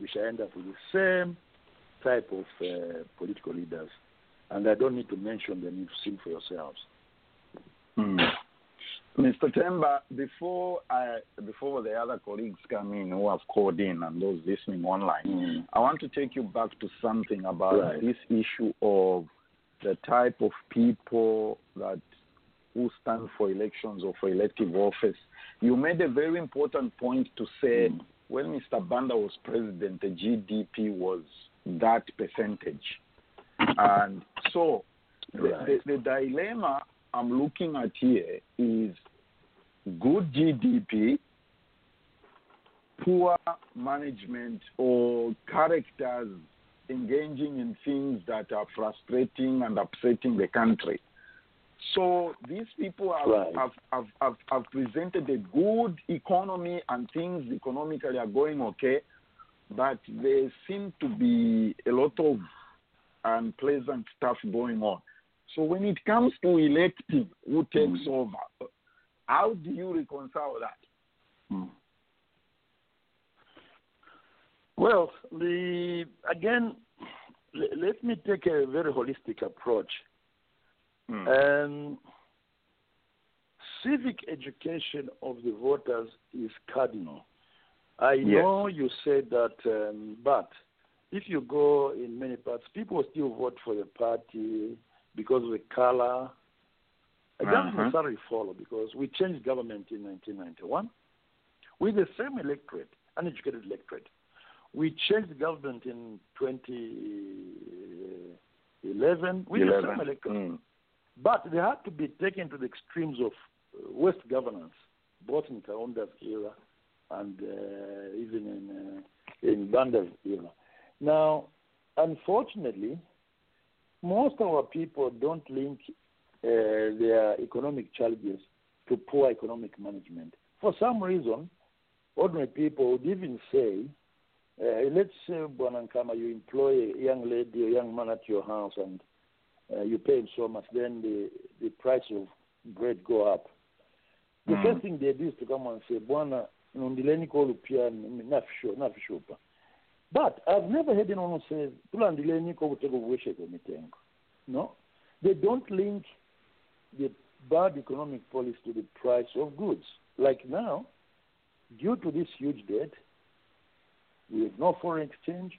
we shall end up with the same type of uh, political leaders. And I don't need to mention them, you've seen for yourselves. Hmm. Mr. Temba, before I, before the other colleagues come in who have called in and those listening online, Mm. I want to take you back to something about Right. this issue of the type of people that who stand for elections or for elective office. You made a very important point to say Mm. when Mr. Banda was president, the GDP was that percentage. And so the, Right. the, the dilemma I'm looking at here is good GDP, poor management, or characters engaging in things that are frustrating and upsetting the country. So these people have, Right. have, have, have, have presented a good economy and things economically are going okay, but there seem to be a lot of unpleasant stuff going on. So when it comes to electing who takes over, how do you reconcile that? Mm. Well, the again, l- let me take a very holistic approach. Um, civic education of the voters is cardinal. I Yes. know you said that, um, but if you go in many parts, people still vote for the party because of the color. It doesn't Uh-huh. necessarily follow because we changed government in 1991 with the same electorate, uneducated electorate. We changed government in 2011 with the same electorate. Mm. But they had to be taken to the extremes of uh, West governance, both in Kaunda's era and uh, even in uh, in Banda's era. Now, unfortunately, most of our people don't link uh, their economic challenges to poor economic management. For some reason, ordinary people would even say, uh, let's say, Bwanankama, you employ a young lady or young man at your house and uh, you pay him so much, then the, the price of bread go up. The Mm. first thing they do is to come and say, Bwana, nondileni kolupia nafisho nafishupa. But I've never heard anyone who says, tulandileni kobutego bweshe mitengo. No. They don't link the bad economic policy to the price of goods. Like now, due to this huge debt, we have no foreign exchange,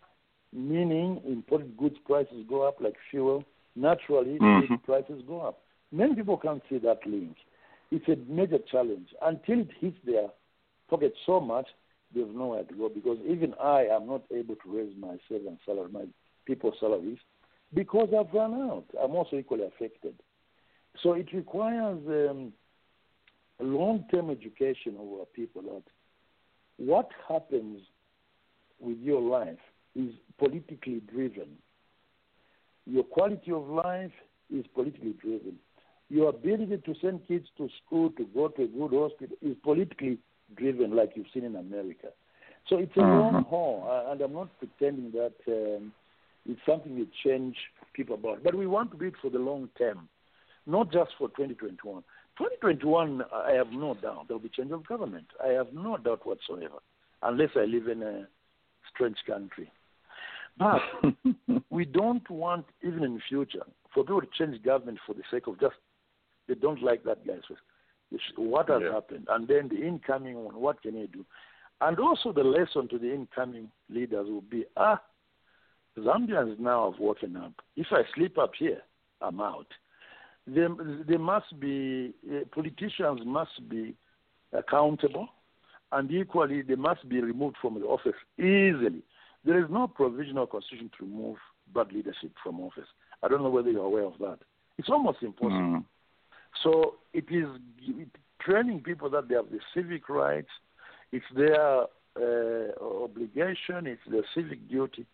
meaning imported goods prices go up like fuel. Naturally, Mhm. prices go up. Many people can't see that link. It's a major challenge. Until it hits their pocket so much, have nowhere to go because even I am not able to raise my servant salary, my people's salaries, because I've run out. I'm also equally affected. So it requires um, long-term education of our people that what happens with your life is politically driven. Your quality of life is politically driven. Your ability to send kids to school, to go to a good hospital, is politically driven, like you've seen in America. So it's a long Mhm. haul, uh, and I'm not pretending that um, it's something we change people about. But we want to do it for the long term, not just for 2021. 2021, I have no doubt there will be change of government. I have no doubt whatsoever, unless I live in a strange country. But we don't want, even in the future, for people to change government for the sake of just they don't like that guy. What has Yeah. happened? And then the incoming one, what can he do? And also the lesson to the incoming leaders will be, ah, Zambians now have woken up. If I sleep up here, I'm out. There, there must be, uh, politicians must be accountable, and equally, they must be removed from the office easily. There is no provisional constitution to remove bad leadership from office. I don't know whether you're aware of that. It's almost impossible. Mm. So it is training people that they have the civic rights. It's their uh, obligation, it's their civic duty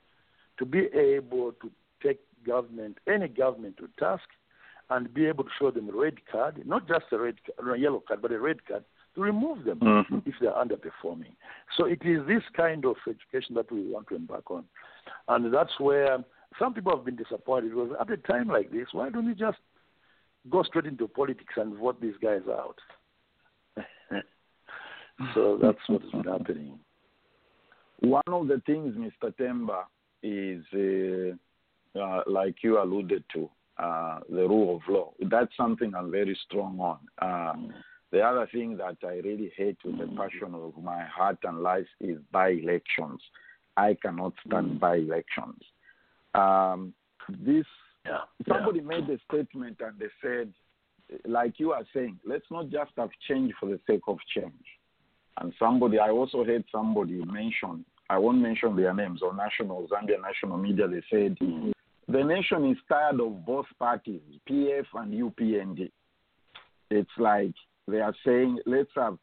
to be able to take government, any government to task, and be able to show them a red card, not just a red, a yellow card, but a red card to remove them Mhm. if they're underperforming. So it is this kind of education that we want to embark on, and that's where some people have been disappointed. Because at a time like this, why don't you just go straight into politics and vote these guys out? so that's what has been happening. One of the things, Mr. Temba, is uh, uh, like you alluded to, uh, the rule of law. That's something I'm very strong on. Uh, the other thing that I really hate with the passion of my heart and life is by elections. I cannot stand by elections. Um, this Yeah. somebody made a statement and they said, like you are saying, let's not just have change for the sake of change. And somebody, I also heard somebody mention, I won't mention their names, or national, Zambia national media, they said, the nation is tired of both parties, PF and UPND. It's like they are saying, let's have,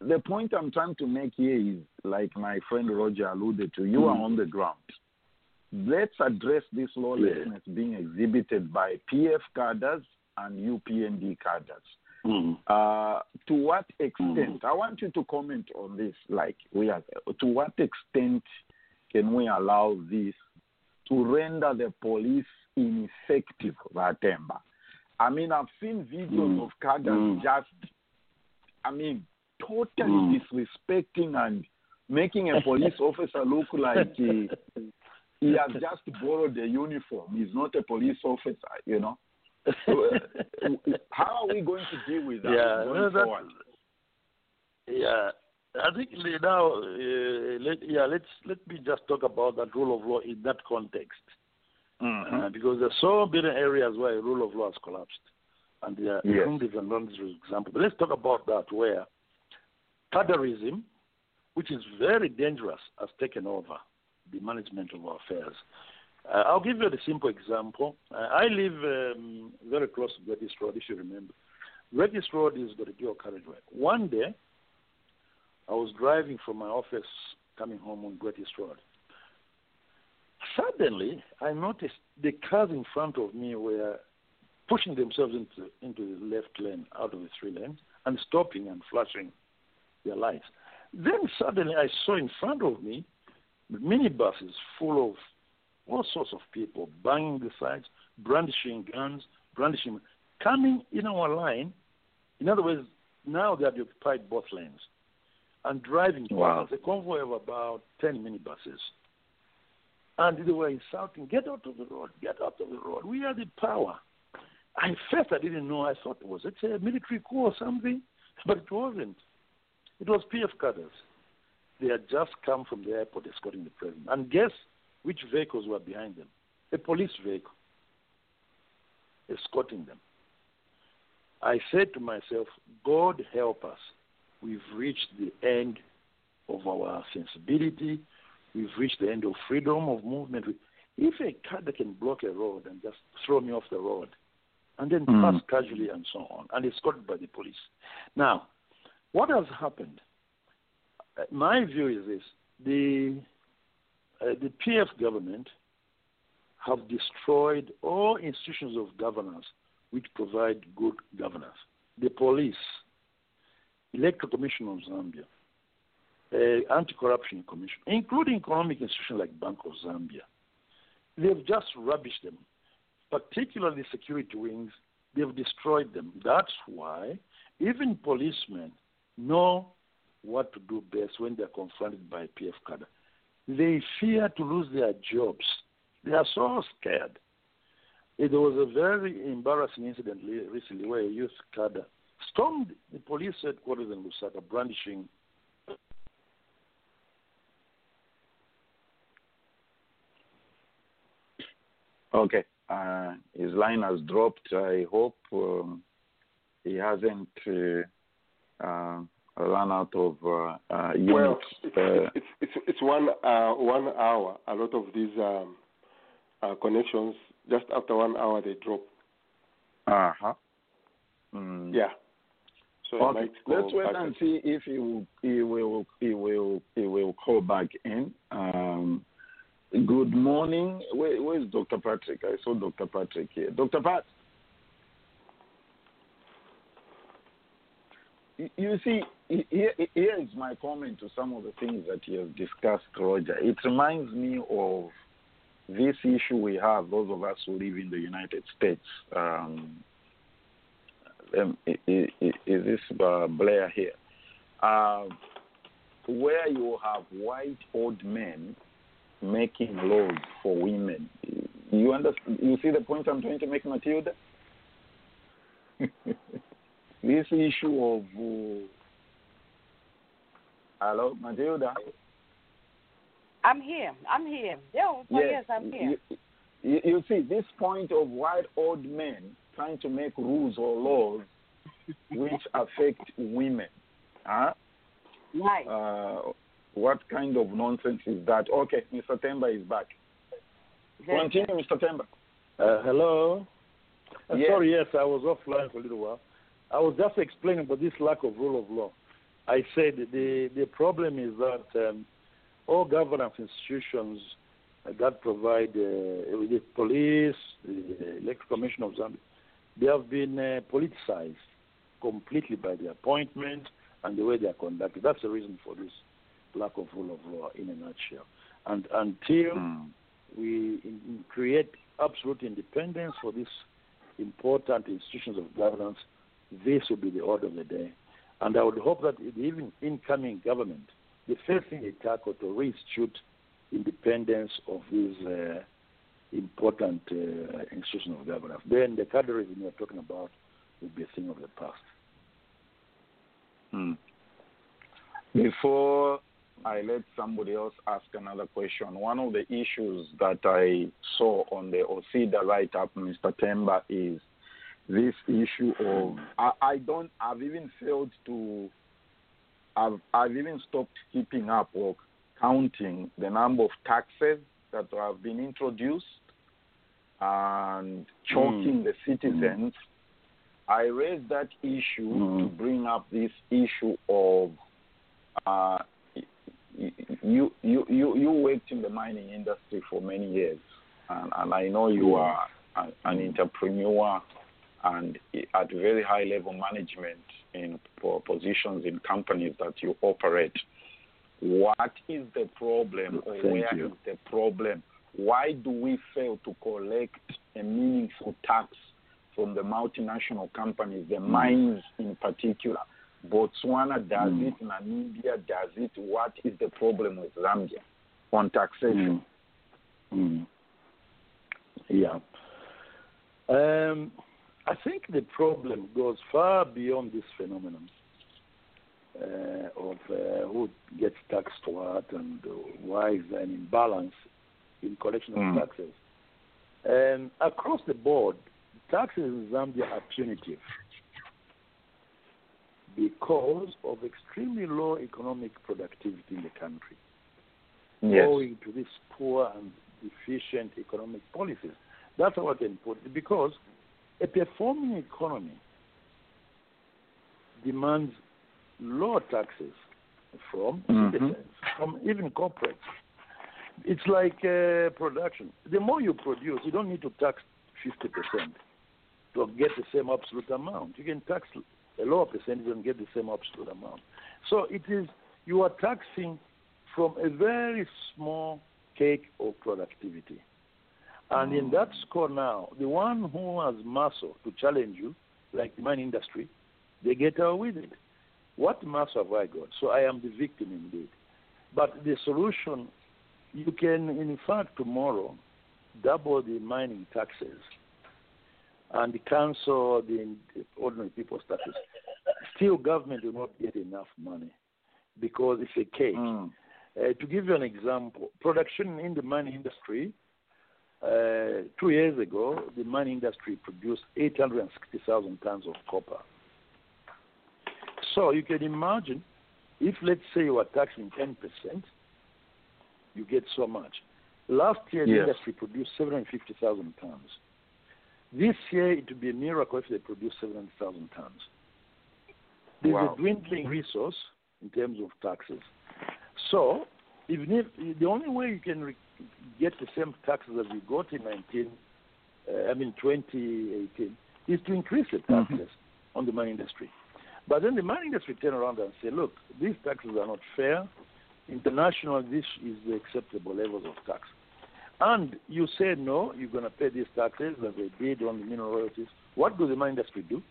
the point I'm trying to make here is, like my friend Roger alluded to, you are mm. on the ground. Let's address this lawlessness being exhibited by PF cadres and UPND cadres. Mm. Uh, to what extent? Mm-hmm. I want you to comment on this. Like, we are, to what extent can we allow this to render the police ineffective, Vatemba? I mean, I've seen videos mm. of cadres mm. just, I mean, totally mm. disrespecting and making a police officer look like he, he has just borrowed a uniform. He's not a police officer, you know. So, uh, how are we going to deal with that Yeah, going no, that- forward? Yeah, I think now, uh, let, yeah, let's let me just talk about that rule of law in that context, Mm-hmm. uh, because there's so many areas where rule of law has collapsed, and there are Yes. Burundi and London, for example. But let's talk about that where cadreism, which is very dangerous, has taken over the management of our affairs. Uh, I'll give you a simple example. Uh, I live um, very close to Great East Road, if you remember. Great East Road is the Regior carriageway. One day, I was driving from my office coming home on Great East Road. Suddenly, I noticed the cars in front of me were pushing themselves into, into the left lane out of the three lanes and stopping and flashing their lights. Then suddenly, I saw in front of me minibuses full of all sorts of people banging the sides, brandishing guns, brandishing, coming in our line. In other words, now they have occupied both lanes and driving Wow. past a convoy of about 10 minibuses. And they were insulting, get out of the road, get out of the road. We are the power. I first I didn't know. I thought, it was it a military coup or something? But it wasn't. It was PF cadres. They had just come from the airport escorting the president. And guess which vehicles were behind them? A police vehicle escorting them. I said to myself, God help us. We've reached the end of our sensibility. We've reached the end of freedom of movement. If a car that can block a road and just throw me off the road, and then Mm. pass casually and so on, and escorted by the police. Now, what has happened? My view is this: the uh, the PF government have destroyed all institutions of governance which provide good governance. The police, electoral commission of Zambia, uh, anti-corruption commission, including economic institutions like Bank of Zambia. They've just rubbished them, particularly security wings. They've destroyed them. That's why even policemen know what to do best when they're confronted by PF cadre. They fear to lose their jobs. They are so scared. There was a very embarrassing incident recently where a youth cadre stormed the police headquarters in Lusaka brandishing Okay. Uh, his line has dropped. I hope um, he hasn't uh, uh, run out of uh, uh, units. Well, it's, uh, it's, it's, it's one, uh, one hour. A lot of these um, uh, connections, just after one hour, they drop. uh-huh. Mm. Yeah. So Okay, let's wait and see if he will he will he will he will call back in. Um, good morning. Where, where's Dr. Patrick? I saw Dr. Patrick here. Dr. Pat. You- see, here, is my comment to some of the things that you have discussed, Roger. It reminds me of this issue we have, those of us who live in the United States. Um, um, i- i- i- is this uh, Blair here? Uh, where you have white old men making laws for women. You understand? You see the point I'm trying to make, Matilda? this issue of uh, hello, Matilda. I'm here. I'm here. Yeah, oh, yes, I'm here. You, you, you see this point of white old men trying to make rules or laws which affect women. Huh? Right. Uh, what kind of nonsense is that? Okay, Mr. Temba is back. Continue, Mr. Temba. Uh, hello. Uh, Yes. Sorry, yes, I was offline for a little while. I was just explaining about this lack of rule of law. I said the the problem is that um, all governance institutions that provide uh, the police, the electoral commission of Zambia, they have been uh, politicized completely by the appointment and the way they are conducted. That's the reason for this lack of rule of law in a nutshell. And until we in, in create absolute independence for these important institutions of governance, this will be the order of the day. And I would hope that even incoming government, the first thing they tackle to reinstitute independence of these uh, important uh, institutions of governance. Then the cadreism you are talking about will be a thing of the past. Hmm. Before I let somebody else ask another question, one of the issues that I saw on the OCiDA write up, Mr. Temba, is this issue of I, I don't I've even failed to I've I've even stopped keeping up or counting the number of taxes that have been introduced and choking mm. the citizens. Mm. I raised that issue to mm. bring up this issue of uh, you you you you worked in the mining industry for many years, and, and I know you are an, an entrepreneur and at very high level management in positions in companies that you operate. What is the problem, or Thank where you. is the problem? Why do we fail to collect a meaningful tax from the multinational companies, the mines in particular? Botswana does it, Namibia does it. What is the problem with Zambia on taxation? Mm. Yeah. Um, I think the problem goes far beyond this phenomenon uh, of uh, who gets taxed what and uh, why is there an imbalance in collection of Mm. taxes. Um, across the board, taxes in Zambia are punitive because of extremely low economic productivity in the country Yes. owing to these poor and deficient economic policies. That's how I can put it. Because a performing economy demands low taxes from Mhm. citizens, from even corporates. It's like uh, production. The more you produce, you don't need to tax 50% to get the same absolute amount. You can tax a lower percentage and get the same absolute amount. So it is, you are taxing from a very small cake of productivity. And in that score now, the one who has muscle to challenge you, like the mining industry, they get away with it. What muscle have I got? So I am the victim indeed. But the solution, you can, in fact, tomorrow, double the mining taxes and cancel the ordinary people's taxes. Still, government will not get enough money because it's a cake. Mm. Uh, to give you an example, production in the mining industry, uh, two years ago, the mining industry produced 860,000 tons of copper. So you can imagine if, let's say, you are taxing 10%, you get so much. Last year, the Yes. industry produced 750,000 tons. This year, it would be a miracle if they produce 700,000 tons. There's Wow. a dwindling resource in terms of taxes. So, even if the only way you can re- get the same taxes that we got in 19, uh, I mean 2018, is to increase the taxes on the mining industry. But then the mining industry turn around and say, look, these taxes are not fair. International, this is the acceptable levels of tax. And you say, no, you're going to pay these taxes that they did on the mineral royalties. What does the mining industry do?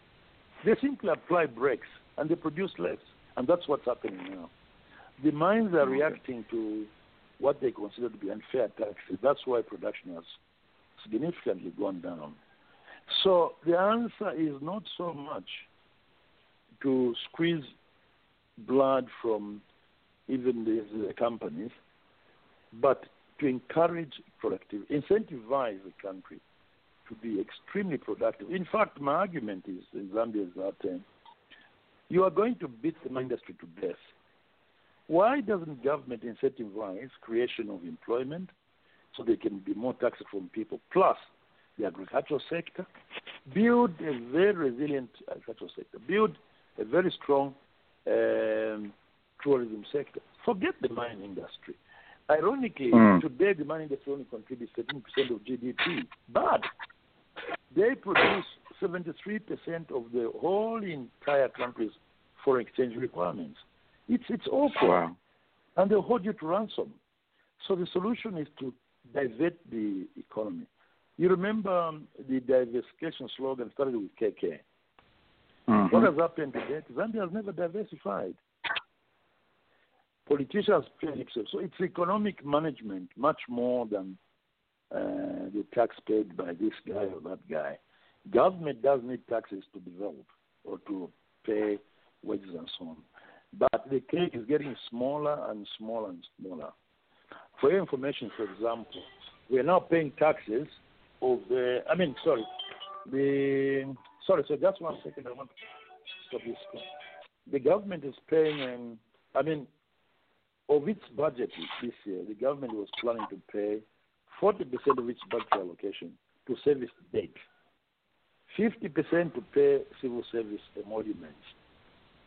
They simply apply brakes and they produce less. And that's what's happening now. The mines are reacting to what they consider to be unfair taxes. That's why production has significantly gone down. So the answer is not so much to squeeze blood from even these uh, companies, but to encourage productivity, incentivize the country to be extremely productive. In fact, my argument is in Zambia is that uh, you are going to beat the industry to death. Why doesn't government incentivize creation of employment so they can be more taxed from people? Plus, the agricultural sector, build a very resilient agricultural sector, build a very strong um, tourism sector. Forget the mining industry. Ironically, Mm. today the mining industry only contributes 13% of GDP, but they produce 73% of the whole entire country's foreign exchange requirements. It's it's awful, Wow. and they'll hold you to ransom. So the solution is to divert the economy. You remember um, the diversification slogan started with KK. Mhm. What has happened to that? Zambia has never diversified. Politicians pay service. So it's economic management much more than uh, the tax paid by this guy or that guy. Government does need taxes to develop or to pay wages and so on. But the cake is getting smaller and smaller and smaller. For your information, for example, we are now paying taxes of the, I mean, sorry, the, sorry, so just one second, I want to stop this. The government is paying, um, I mean, of its budget this year, the government was planning to pay 40% of its budget allocation to service debt, 50% to pay civil service emoluments,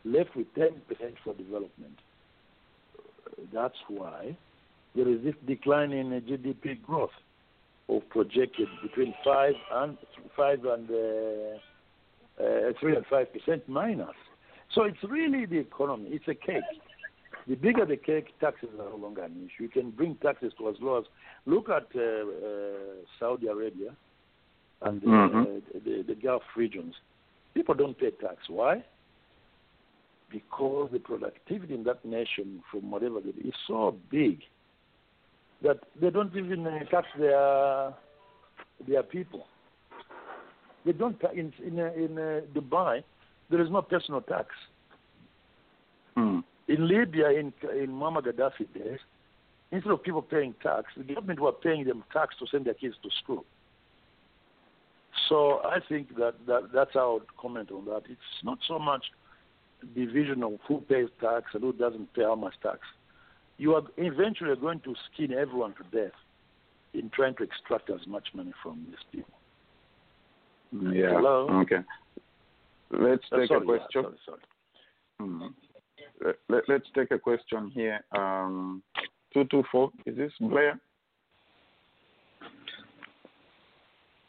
left with 10% for development. That's why there is this decline in GDP growth of projected between 5 and 5 and uh, uh, 3 and 5 percent minus. So it's really the economy. It's a cake. The bigger the cake, taxes are no longer an issue. You can bring taxes to as low as look at uh, uh, Saudi Arabia and the, Mhm. uh, the, the Gulf regions. People don't pay tax. Why? Because the productivity in that nation, from whatever they do, is so big that they don't even uh, tax their their people. They don't in in uh, in uh, Dubai. There is no personal tax. Mm. In Libya, in in Muammar Gaddafi days, instead of people paying tax, the government were paying them tax to send their kids to school. So I think that, that that's how I would comment on that. It's not so much division of who pays tax and who doesn't pay how much tax. You are eventually going to skin everyone to death in trying to extract as much money from these people. Yeah. Hello? Okay. Let's Uh, take sorry, a yeah, question. sorry, sorry. Mhm. Let, let, let's take a question here. Um, two two four. Is this Blair?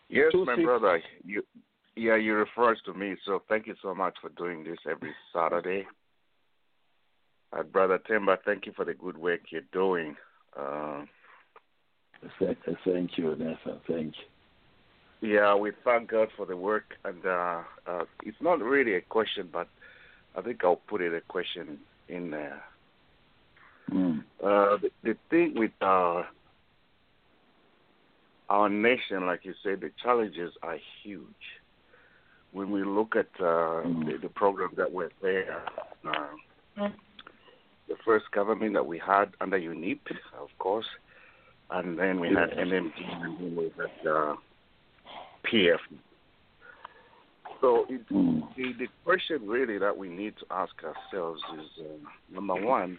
Yes, Two my six- brother. You, yeah, you refers to me. So thank you so much for doing this every Saturday. Uh, brother Temba, thank you for the good work you're doing. Uh, Thank, thank you, Nathan. Thank you. yeah, we thank God for the work, and uh, uh, it's not really a question, but I think I'll put it a question in there. Mm. Uh, the, the thing with uh, our nation, like you said, the challenges are huge. When we look at uh, the, the program that were there, uh, the first government that we had under UNIP, of course, and then we had Yes. MMD, and then we had uh, PF. So it, Mm. the, the question really that we need to ask ourselves is uh, number one,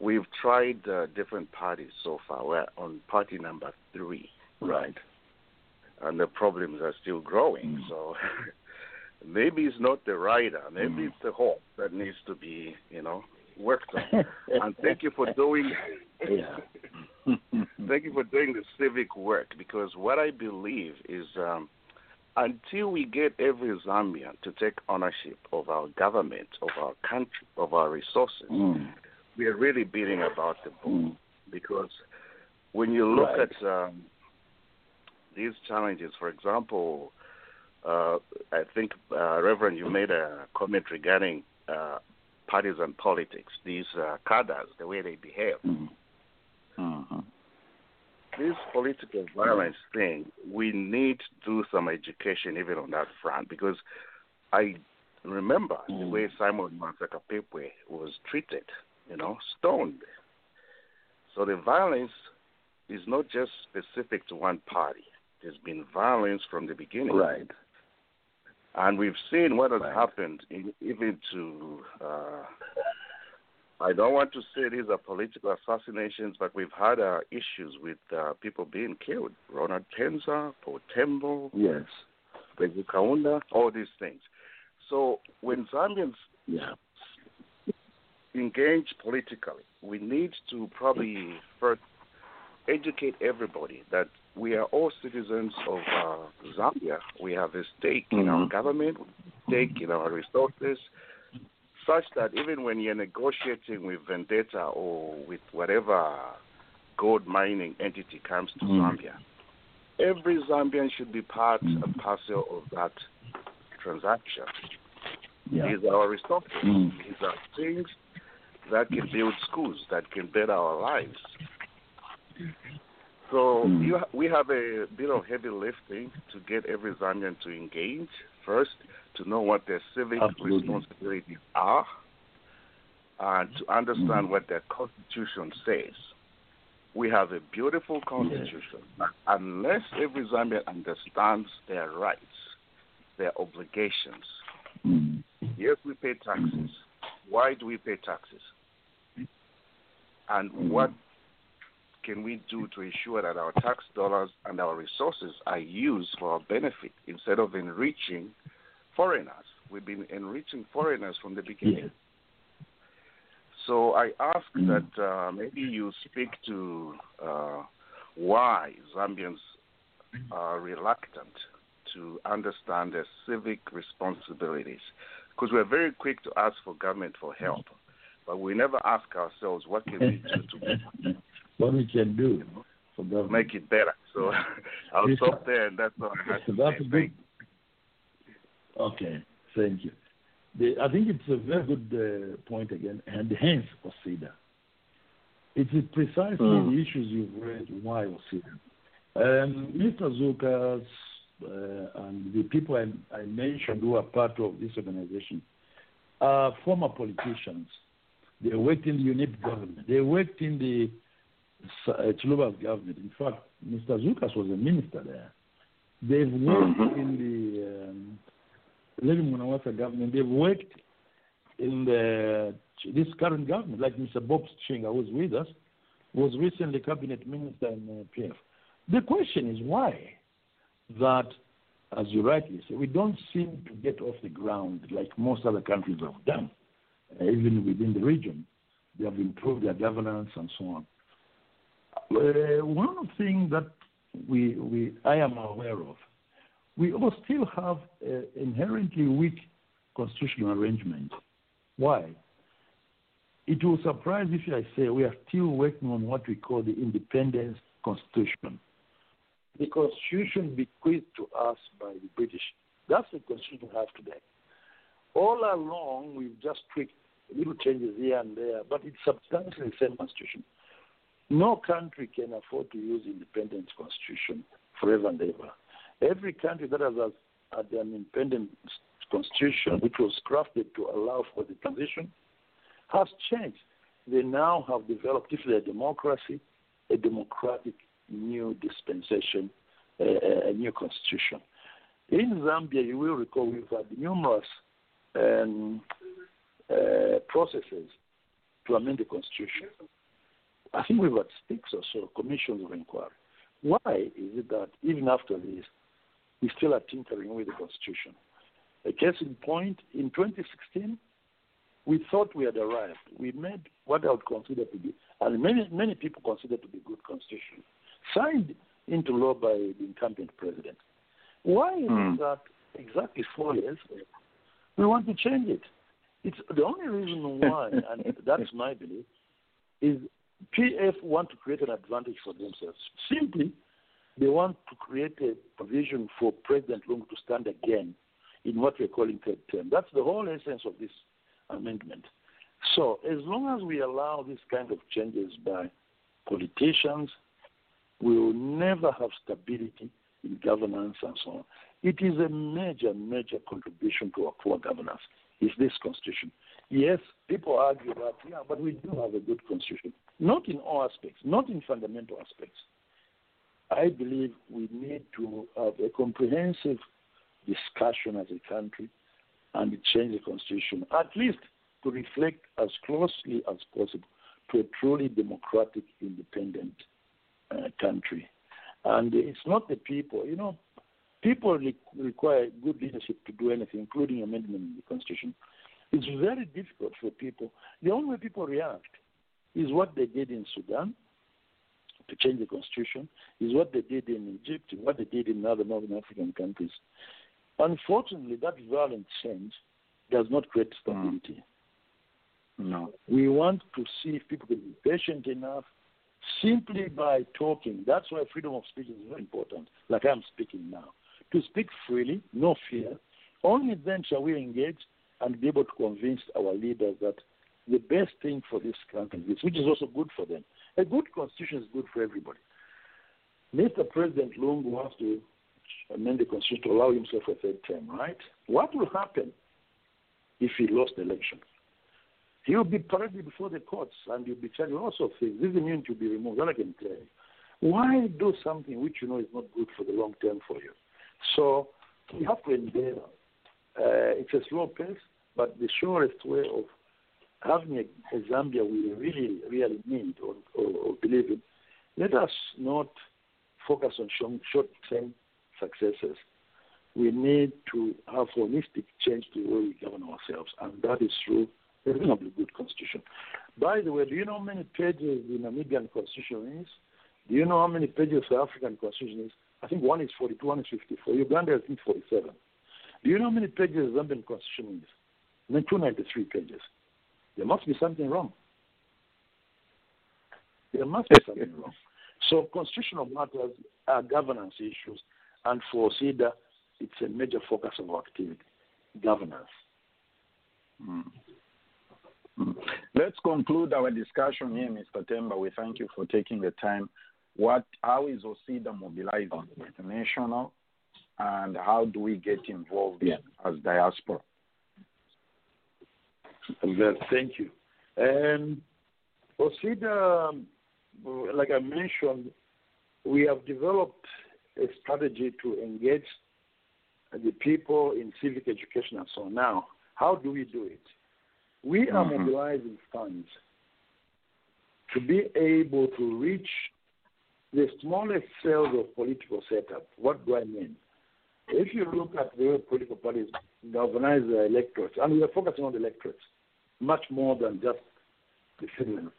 we've tried uh, different parties so far. We're on party number three, Right. And the problems are still growing. Mm. So maybe it's not the rider, maybe it's the horse that needs to be, you know, worked on. and thank you for doing. Yeah. thank you for doing the civic work because what I believe is um, until we get every Zambian to take ownership of our government, of our country, of our resources, Mm. we are really beating about the bush. Because when you look Right. at um, these challenges, for example, uh, I think, uh, Reverend, you made a comment regarding uh, partisan politics, these uh, cadres, the way they behave. Mm. Uh-huh. This political violence thing, we need to do some education even on that front because I remember the way Simon Mwansa Kapwepwe was treated, you know, stoned. So the violence is not just specific to one party. There's been violence from the beginning. Right. And we've seen what has Right. happened in, even to, uh, I don't want to say these are political assassinations, but we've had uh, issues with uh, people being killed. Ronald Penza, Paul Tembo, Yes. Wezi Kaunda, all these things. So when Zambians Yeah. engage politically, we need to probably first educate everybody that we are all citizens of uh, Zambia. We have a stake in our Mhm. government, stake in our resources, such that even when you're negotiating with Vedanta or with whatever gold mining entity comes to Mm. Zambia, every Zambian should be part and parcel of that transaction. Yeah. These are our resources. Mm. These are things that can build schools, that can better our lives. So Mm. you we have a bit of heavy lifting to get every Zambian to engage first, to know what their civic Absolutely. responsibilities are, and to understand Mm. what their constitution says. We have a beautiful constitution. but Unless every Zambian understands their rights, their obligations, Mm. Yes, we pay taxes. Why do we pay taxes? And Mm. what can we do to ensure that our tax dollars and our resources are used for our benefit instead of enriching foreigners? We've been enriching foreigners from the beginning. Yeah. So I ask Mm. that uh, maybe you speak to uh, why Zambians are reluctant to understand their civic responsibilities. Because we're very quick to ask for government for help, but we never ask ourselves what can we do to what we can do for government. make it better. So I'll Yes, stop there, and that's all I have to That's a Thank good. Okay, thank you. The, I think it's a very good uh, point again, and hence OCiDA. It is precisely Hmm. the issues you've raised why OCiDA. Um, Mr. Zukas uh, and the people I, I mentioned who are part of this organization are former politicians. They worked in the UNIP government. They worked in the Chiluba's government. In fact, Mr. Zukas was a minister there. They've worked Mhm. in the um, Levy Mwanawasa government. They've worked in the this current government, like Mr. Bob Sichinga, who's with us, was recently cabinet minister in uh, PF. The question is why that, as you rightly say, we don't seem to get off the ground like most other countries have done, uh, even within the region. They have improved their governance and so on. Uh, one things that I am aware of, we all still have inherently weak constitutional arrangement. Why? It will surprise if I say we are still working on what we call the independence constitution. The constitution bequeathed to us by the British. That's the constitution we have today. All along, we've just tweaked little changes here and there, but it's substantially the same constitution. No country can afford to use independent constitution forever and ever. Every country that has had an independent constitution, which was crafted to allow for the transition, has changed. They now have developed, if they're a democracy, a democratic new dispensation, a, a new constitution. In Zambia, you will recall we've had numerous um, uh, processes to amend the constitution. I think we've had six or so commissions of inquiry. Why is it that even after this, we still are tinkering with the constitution? A case in point, in 2016, we thought we had arrived. We made what I would consider to be, and many many people consider to be good constitution, signed into law by the incumbent president. Why is Hmm. it that exactly four years we want to change it? It's the only reason why, and that's my belief, is PF want to create an advantage for themselves. Simply, they want to create a provision for President Lungu to stand again in what we're calling third term. That's the whole essence of this amendment. So, as long as we allow this kind of changes by politicians, we will never have stability in governance and so on. It is a major, major contribution to our poor governance, is this constitution. Yes, people argue that, yeah, but we do have a good constitution. Not in all aspects, not in fundamental aspects. I believe we need to have a comprehensive discussion as a country and change the constitution, at least to reflect as closely as possible to a truly democratic, independent uh, country. And it's not the people, you know, people re- require good leadership to do anything, including amendment in the constitution. It's very difficult for people. The only way people react is what they did in Sudan to change the constitution, is what they did in Egypt, what they did in other Northern African countries. Unfortunately, that violent change does not create stability. Mm. No. We want to see if people can be patient enough simply by talking. That's why freedom of speech is very important, like I'm speaking now. To speak freely, no fear. Only then shall we engage and be able to convince our leaders that the best thing for this country is which is also good for them. A good constitution is good for everybody. Mr. President Lungu wants to amend the constitution to allow himself a third term, right? What will happen if he lost the election? He will be paraded before the courts and he'll be charged with all sorts of things. This immunity will be removed. That I can tell you. Why do something which you know is not good for the long term for you? So we have to endeavor. Uh, it's a slow pace, but the surest way of having a, a Zambia we really, really need or, or, or believe in, let us not focus on short term successes. We need to have holistic change to the way we govern ourselves, and that is through a reasonably good constitution. By the way, do you know how many pages the Namibian constitution is? Do you know how many pages the African constitution is? I think one is 42, one is 54. Uganda, I think 47. Do you know how many pages the Zambian constitution is? I mean, 293 pages. There must be something wrong. There must be something wrong. So constitutional matters are governance issues, and for SIDA, it's a major focus of our activity, governance. Mm. Mm. Let's conclude our discussion here, Mr. Temba. We thank you for taking the time. What, how is OCiDA mobilizing international, and how do we get involved Yeah. as diaspora? Well, thank you. Um, OCiDA, like I mentioned, we have developed a strategy to engage the people in civic education and so on. Now, how do we do it? We are Mhm. mobilizing funds to be able to reach the smallest cells of political setup. What do I mean? If you look at the way political parties organize their electorates, and we are focusing on the electorates much more than just the citizens.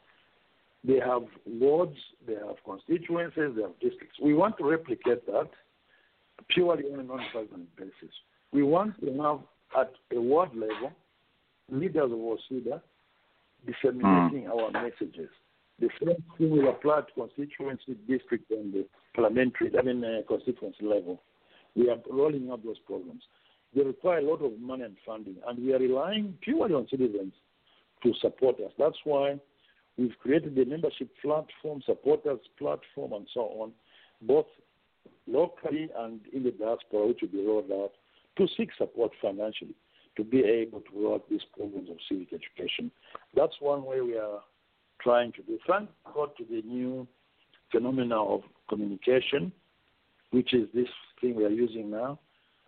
They have wards, they have constituencies, they have districts. We want to replicate that purely on a non-partisan basis. We want to have at a ward level leaders of OCiDA disseminating our messages. The same thing will apply to constituency, district, and the parliamentary, I mean, uh, constituency level. We are rolling out those programs. They require a lot of money and funding, and we are relying purely on citizens to support us. That's why we've created a membership platform, supporters platform, and so on, both locally and in the diaspora, which will be rolled out to seek support financially to be able to roll out these programs of civic education. That's one way we are trying to do. Thank God to the new phenomena of communication, which is this thing we are using now,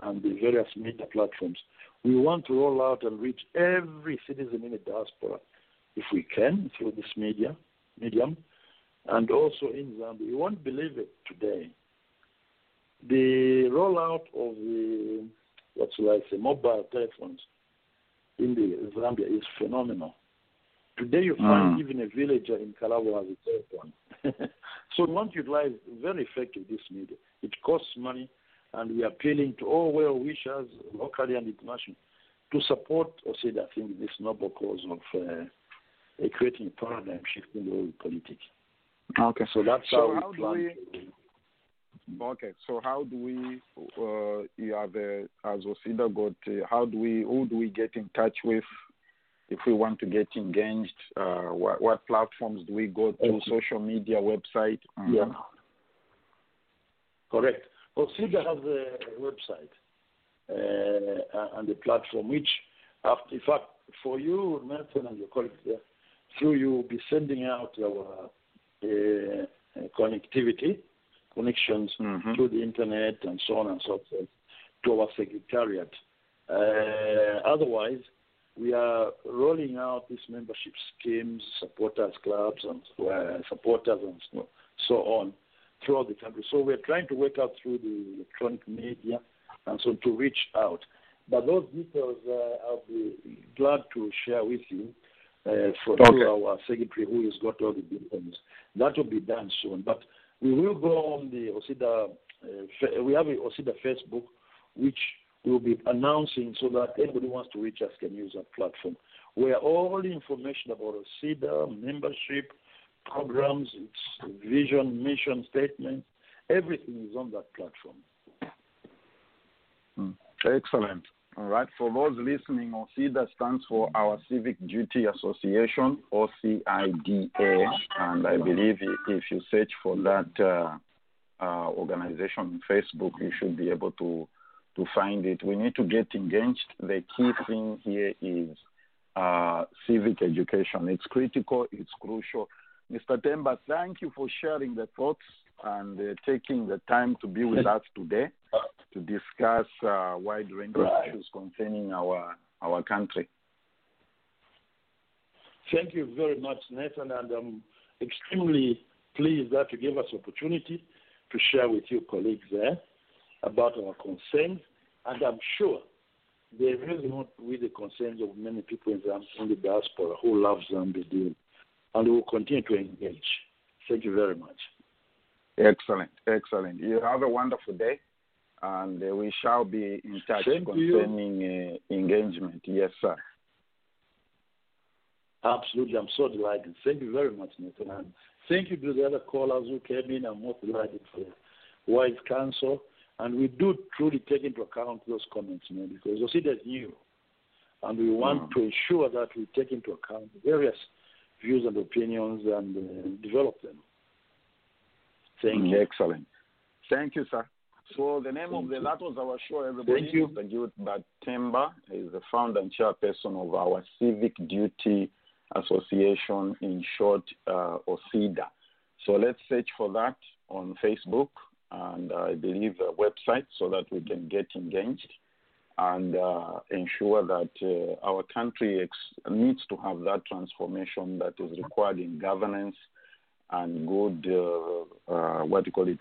and the various media platforms. We want to roll out and reach every citizen in the diaspora, if we can, through this media medium, and also in Zambia. You won't believe it today. The rollout of the what's like the mobile telephones in the Zambia is phenomenal. Today you find Mm. even a villager in Kalabo has a telephone. so we want to utilize very effective this media. It costs money, and we are appealing to all well wishers, locally and internationally, to support OSID, I think, this noble cause of uh, uh, creating a paradigm shift in the world politics. Okay. So that's So how, how we plan we- Okay, so how do we, uh, you have a, as OCiDA got, uh, how do we, who do we get in touch with if we want to get engaged? Uh, what, what platforms do we go to? Social media, website? Mhm. Yeah. Correct. OCiDA has a website uh, and a platform which, after, in fact, for you, Nathan, and your colleagues there, through you will be sending out our uh, connectivity, connections Mhm. through the internet and so on and so forth to our secretariat. Uh, otherwise, we are rolling out these membership schemes, supporters clubs, and uh, supporters and so, on throughout the country. So we're trying to work out through the electronic media and so to reach out. But those details uh, I'll be glad to share with you uh, for Okay. our secretary who has got all the details. That will be done soon. But we will go on the OCiDA. Uh, we have a OCiDA Facebook, which we will be announcing so that anybody who wants to reach us can use that platform. Where all the information about OCiDA, membership, programs, its vision, mission statement, everything is on that platform. Mm. Excellent. All right. For those listening, OCIDA stands for Our Civic Duty Association, OCIDA, and I believe if you search for that uh, uh, organization on Facebook, you should be able to to find it. We need to get engaged. The key thing here is uh, civic education. It's critical. It's crucial. Mr. Temba, thank you for sharing the thoughts and uh, taking the time to be with us today to discuss uh, wide range of issues concerning our our country. Thank you very much, Nathan, and I'm extremely pleased that you gave us opportunity to share with your colleagues there about our concerns, and I'm sure they really not with the concerns of many people in, the diaspora who love Zambia and will continue to engage. Thank you very much. Excellent, excellent. You have a wonderful day, and uh, we shall be in touch Same concerning uh, engagement. Yes, sir. Absolutely, I'm so delighted. Thank you very much, Nathan. And thank you to the other callers who came in. I'm most delighted for the wise counsel. And we do truly take into account those comments, man, because OCiDA is new. And we want Mm. to ensure that we take into account various views and opinions and uh, develop them. Thank Mm, you. Excellent. Thank you, sir. So the name of the you. that was our show, everybody. Thank you. Mr. Gilbert Temba is the founder and chairperson of our Civic Duty Association, in short, uh, OCIDA. So let's search for that on Facebook and I believe a website so that we can get engaged and uh, ensure that uh, our country ex- needs to have that transformation that is required in governance and good, uh, uh, what do you call it,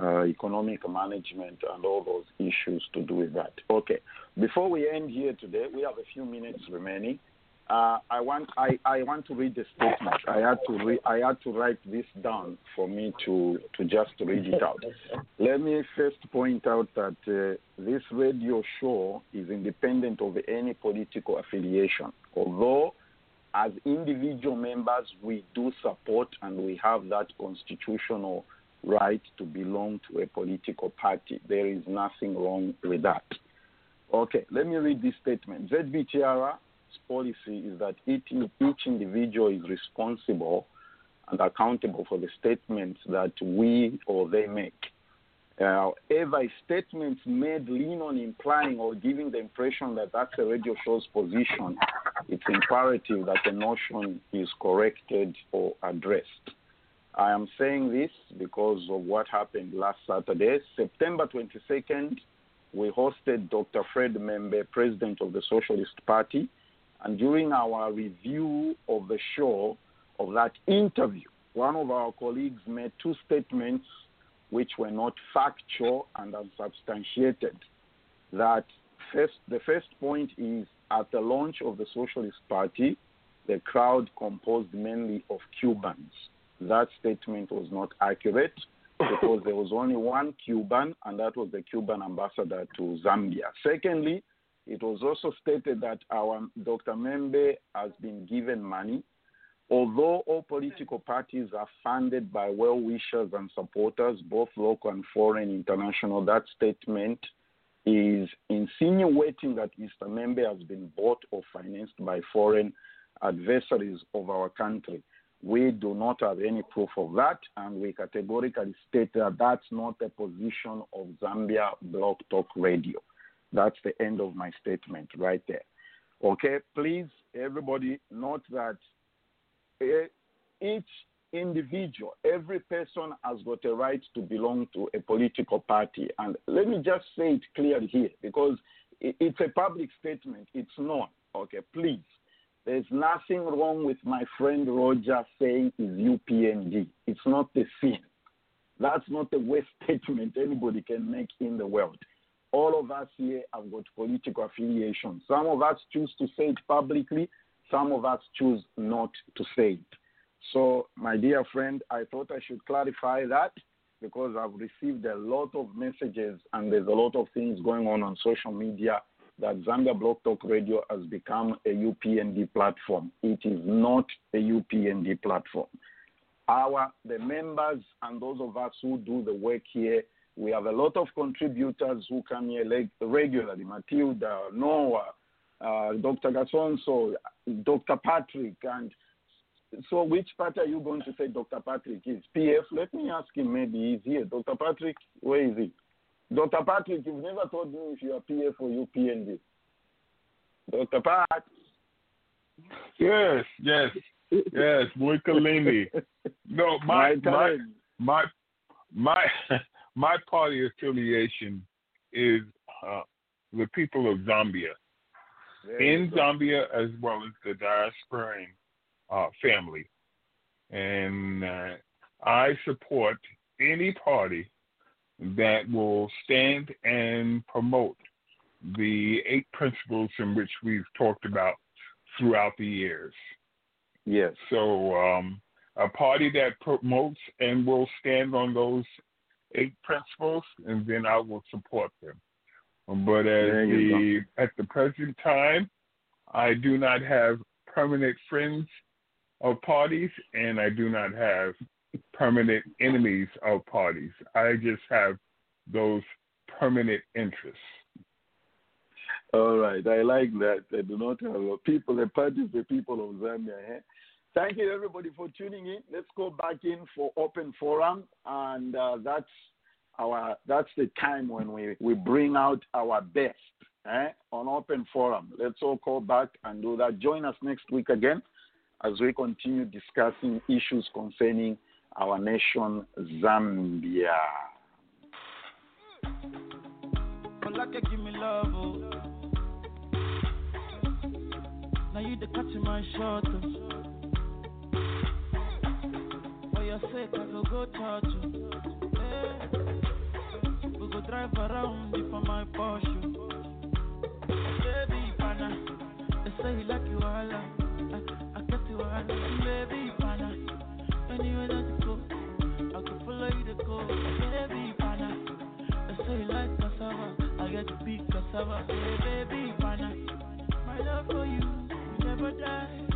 uh, economic management and all those issues to do with that. Okay. Before we end here today, we have a few minutes remaining. Uh, I want I, I want to read the statement. I had to re- I had to write this down for me to to just read it out. Let me first point out that uh, this radio show is independent of any political affiliation. Although, as individual members, we do support and we have that constitutional right to belong to a political party. There is nothing wrong with that. Okay, let me read this statement. ZBTR's policy is that each, individual is responsible and accountable for the statements that we or they make. Uh, However, statements made lean on implying or giving the impression that that's a radio show's position, it's imperative that the notion is corrected or addressed. I am saying this because of what happened last Saturday, September 22nd. We hosted Dr. Fred M'membe, president of the Socialist Party, and during our review of the show, of that interview, one of our colleagues made two statements which were not factual and unsubstantiated. That first the first point is at the launch of the Socialist Party, the crowd composed mainly of Cubans. That statement was not accurate because there was only one Cuban, and that was the Cuban ambassador to Zambia. Secondly, it was also stated that our Dr. M'membe has been given money. Although all political parties are funded by well wishers and supporters, both local and foreign international, that statement is insinuating that Mr. M'membe has been bought or financed by foreign adversaries of our country. We do not have any proof of that, and we categorically state that that's not the position of Zambia Blog Talk Radio. That's the end of my statement right there. Okay, please, everybody, note that eh, each individual, every person has got a right to belong to a political party. And let me just say it clearly here because it's a public statement, it's known. Okay, please. There's nothing wrong with my friend Roger saying is UPND. It's not the sin. That's not the worst statement anybody can make in the world. All of us here have got political affiliation. Some of us choose to say it publicly, some of us choose not to say it. So, my dear friend, I thought I should clarify that because I've received a lot of messages and there's a lot of things going on on social media that Zambia Blog Talk Radio has become a UPND platform. It is not a UPND platform. Our the members and those of us who do the work here, we have a lot of contributors who come here regularly. Matilda, Noah, uh, Dr. Gasonso, Dr. Patrick, and so which part are you going to say Dr. Patrick is? PF? Let me ask him. Maybe he's here. Dr. Patrick, where is he? Dr. Patrick, you've never told me if you are PF or UPND. Dr. Pat. Yes, yes, yes, Muikalini. No, my my my my my party affiliation is uh, the people of Zambia, in Zambia as well as the diasporan uh, family, and uh, I support any party that will stand and promote the eight principles in which we've talked about throughout the years. Yes. So, um, a party that promotes and will stand on those eight principles, and then I will support them. But as the at the present time, I do not have permanent friends of parties, and I do not have permanent enemies of parties. I just have those permanent interests. All right, I like that. I do not have uh, people, the parties, the people of Zambia. Eh? Thank you, everybody, for tuning in. Let's go back in for open forum, and uh, that's our that's the time when we, we bring out our best eh, on open forum. Let's all call back and do that. Join us next week again as we continue discussing issues concerning our nation, Zambia your I go go touch you. Yeah. We go drive around for my Porsche. Baby pana, they say he like you all. I, I get you all. Baby pana, anywhere that you go, I could follow you to go. Baby pana, they say he like cassava. I get to be cassava. Baby pana, my love for you, you never die.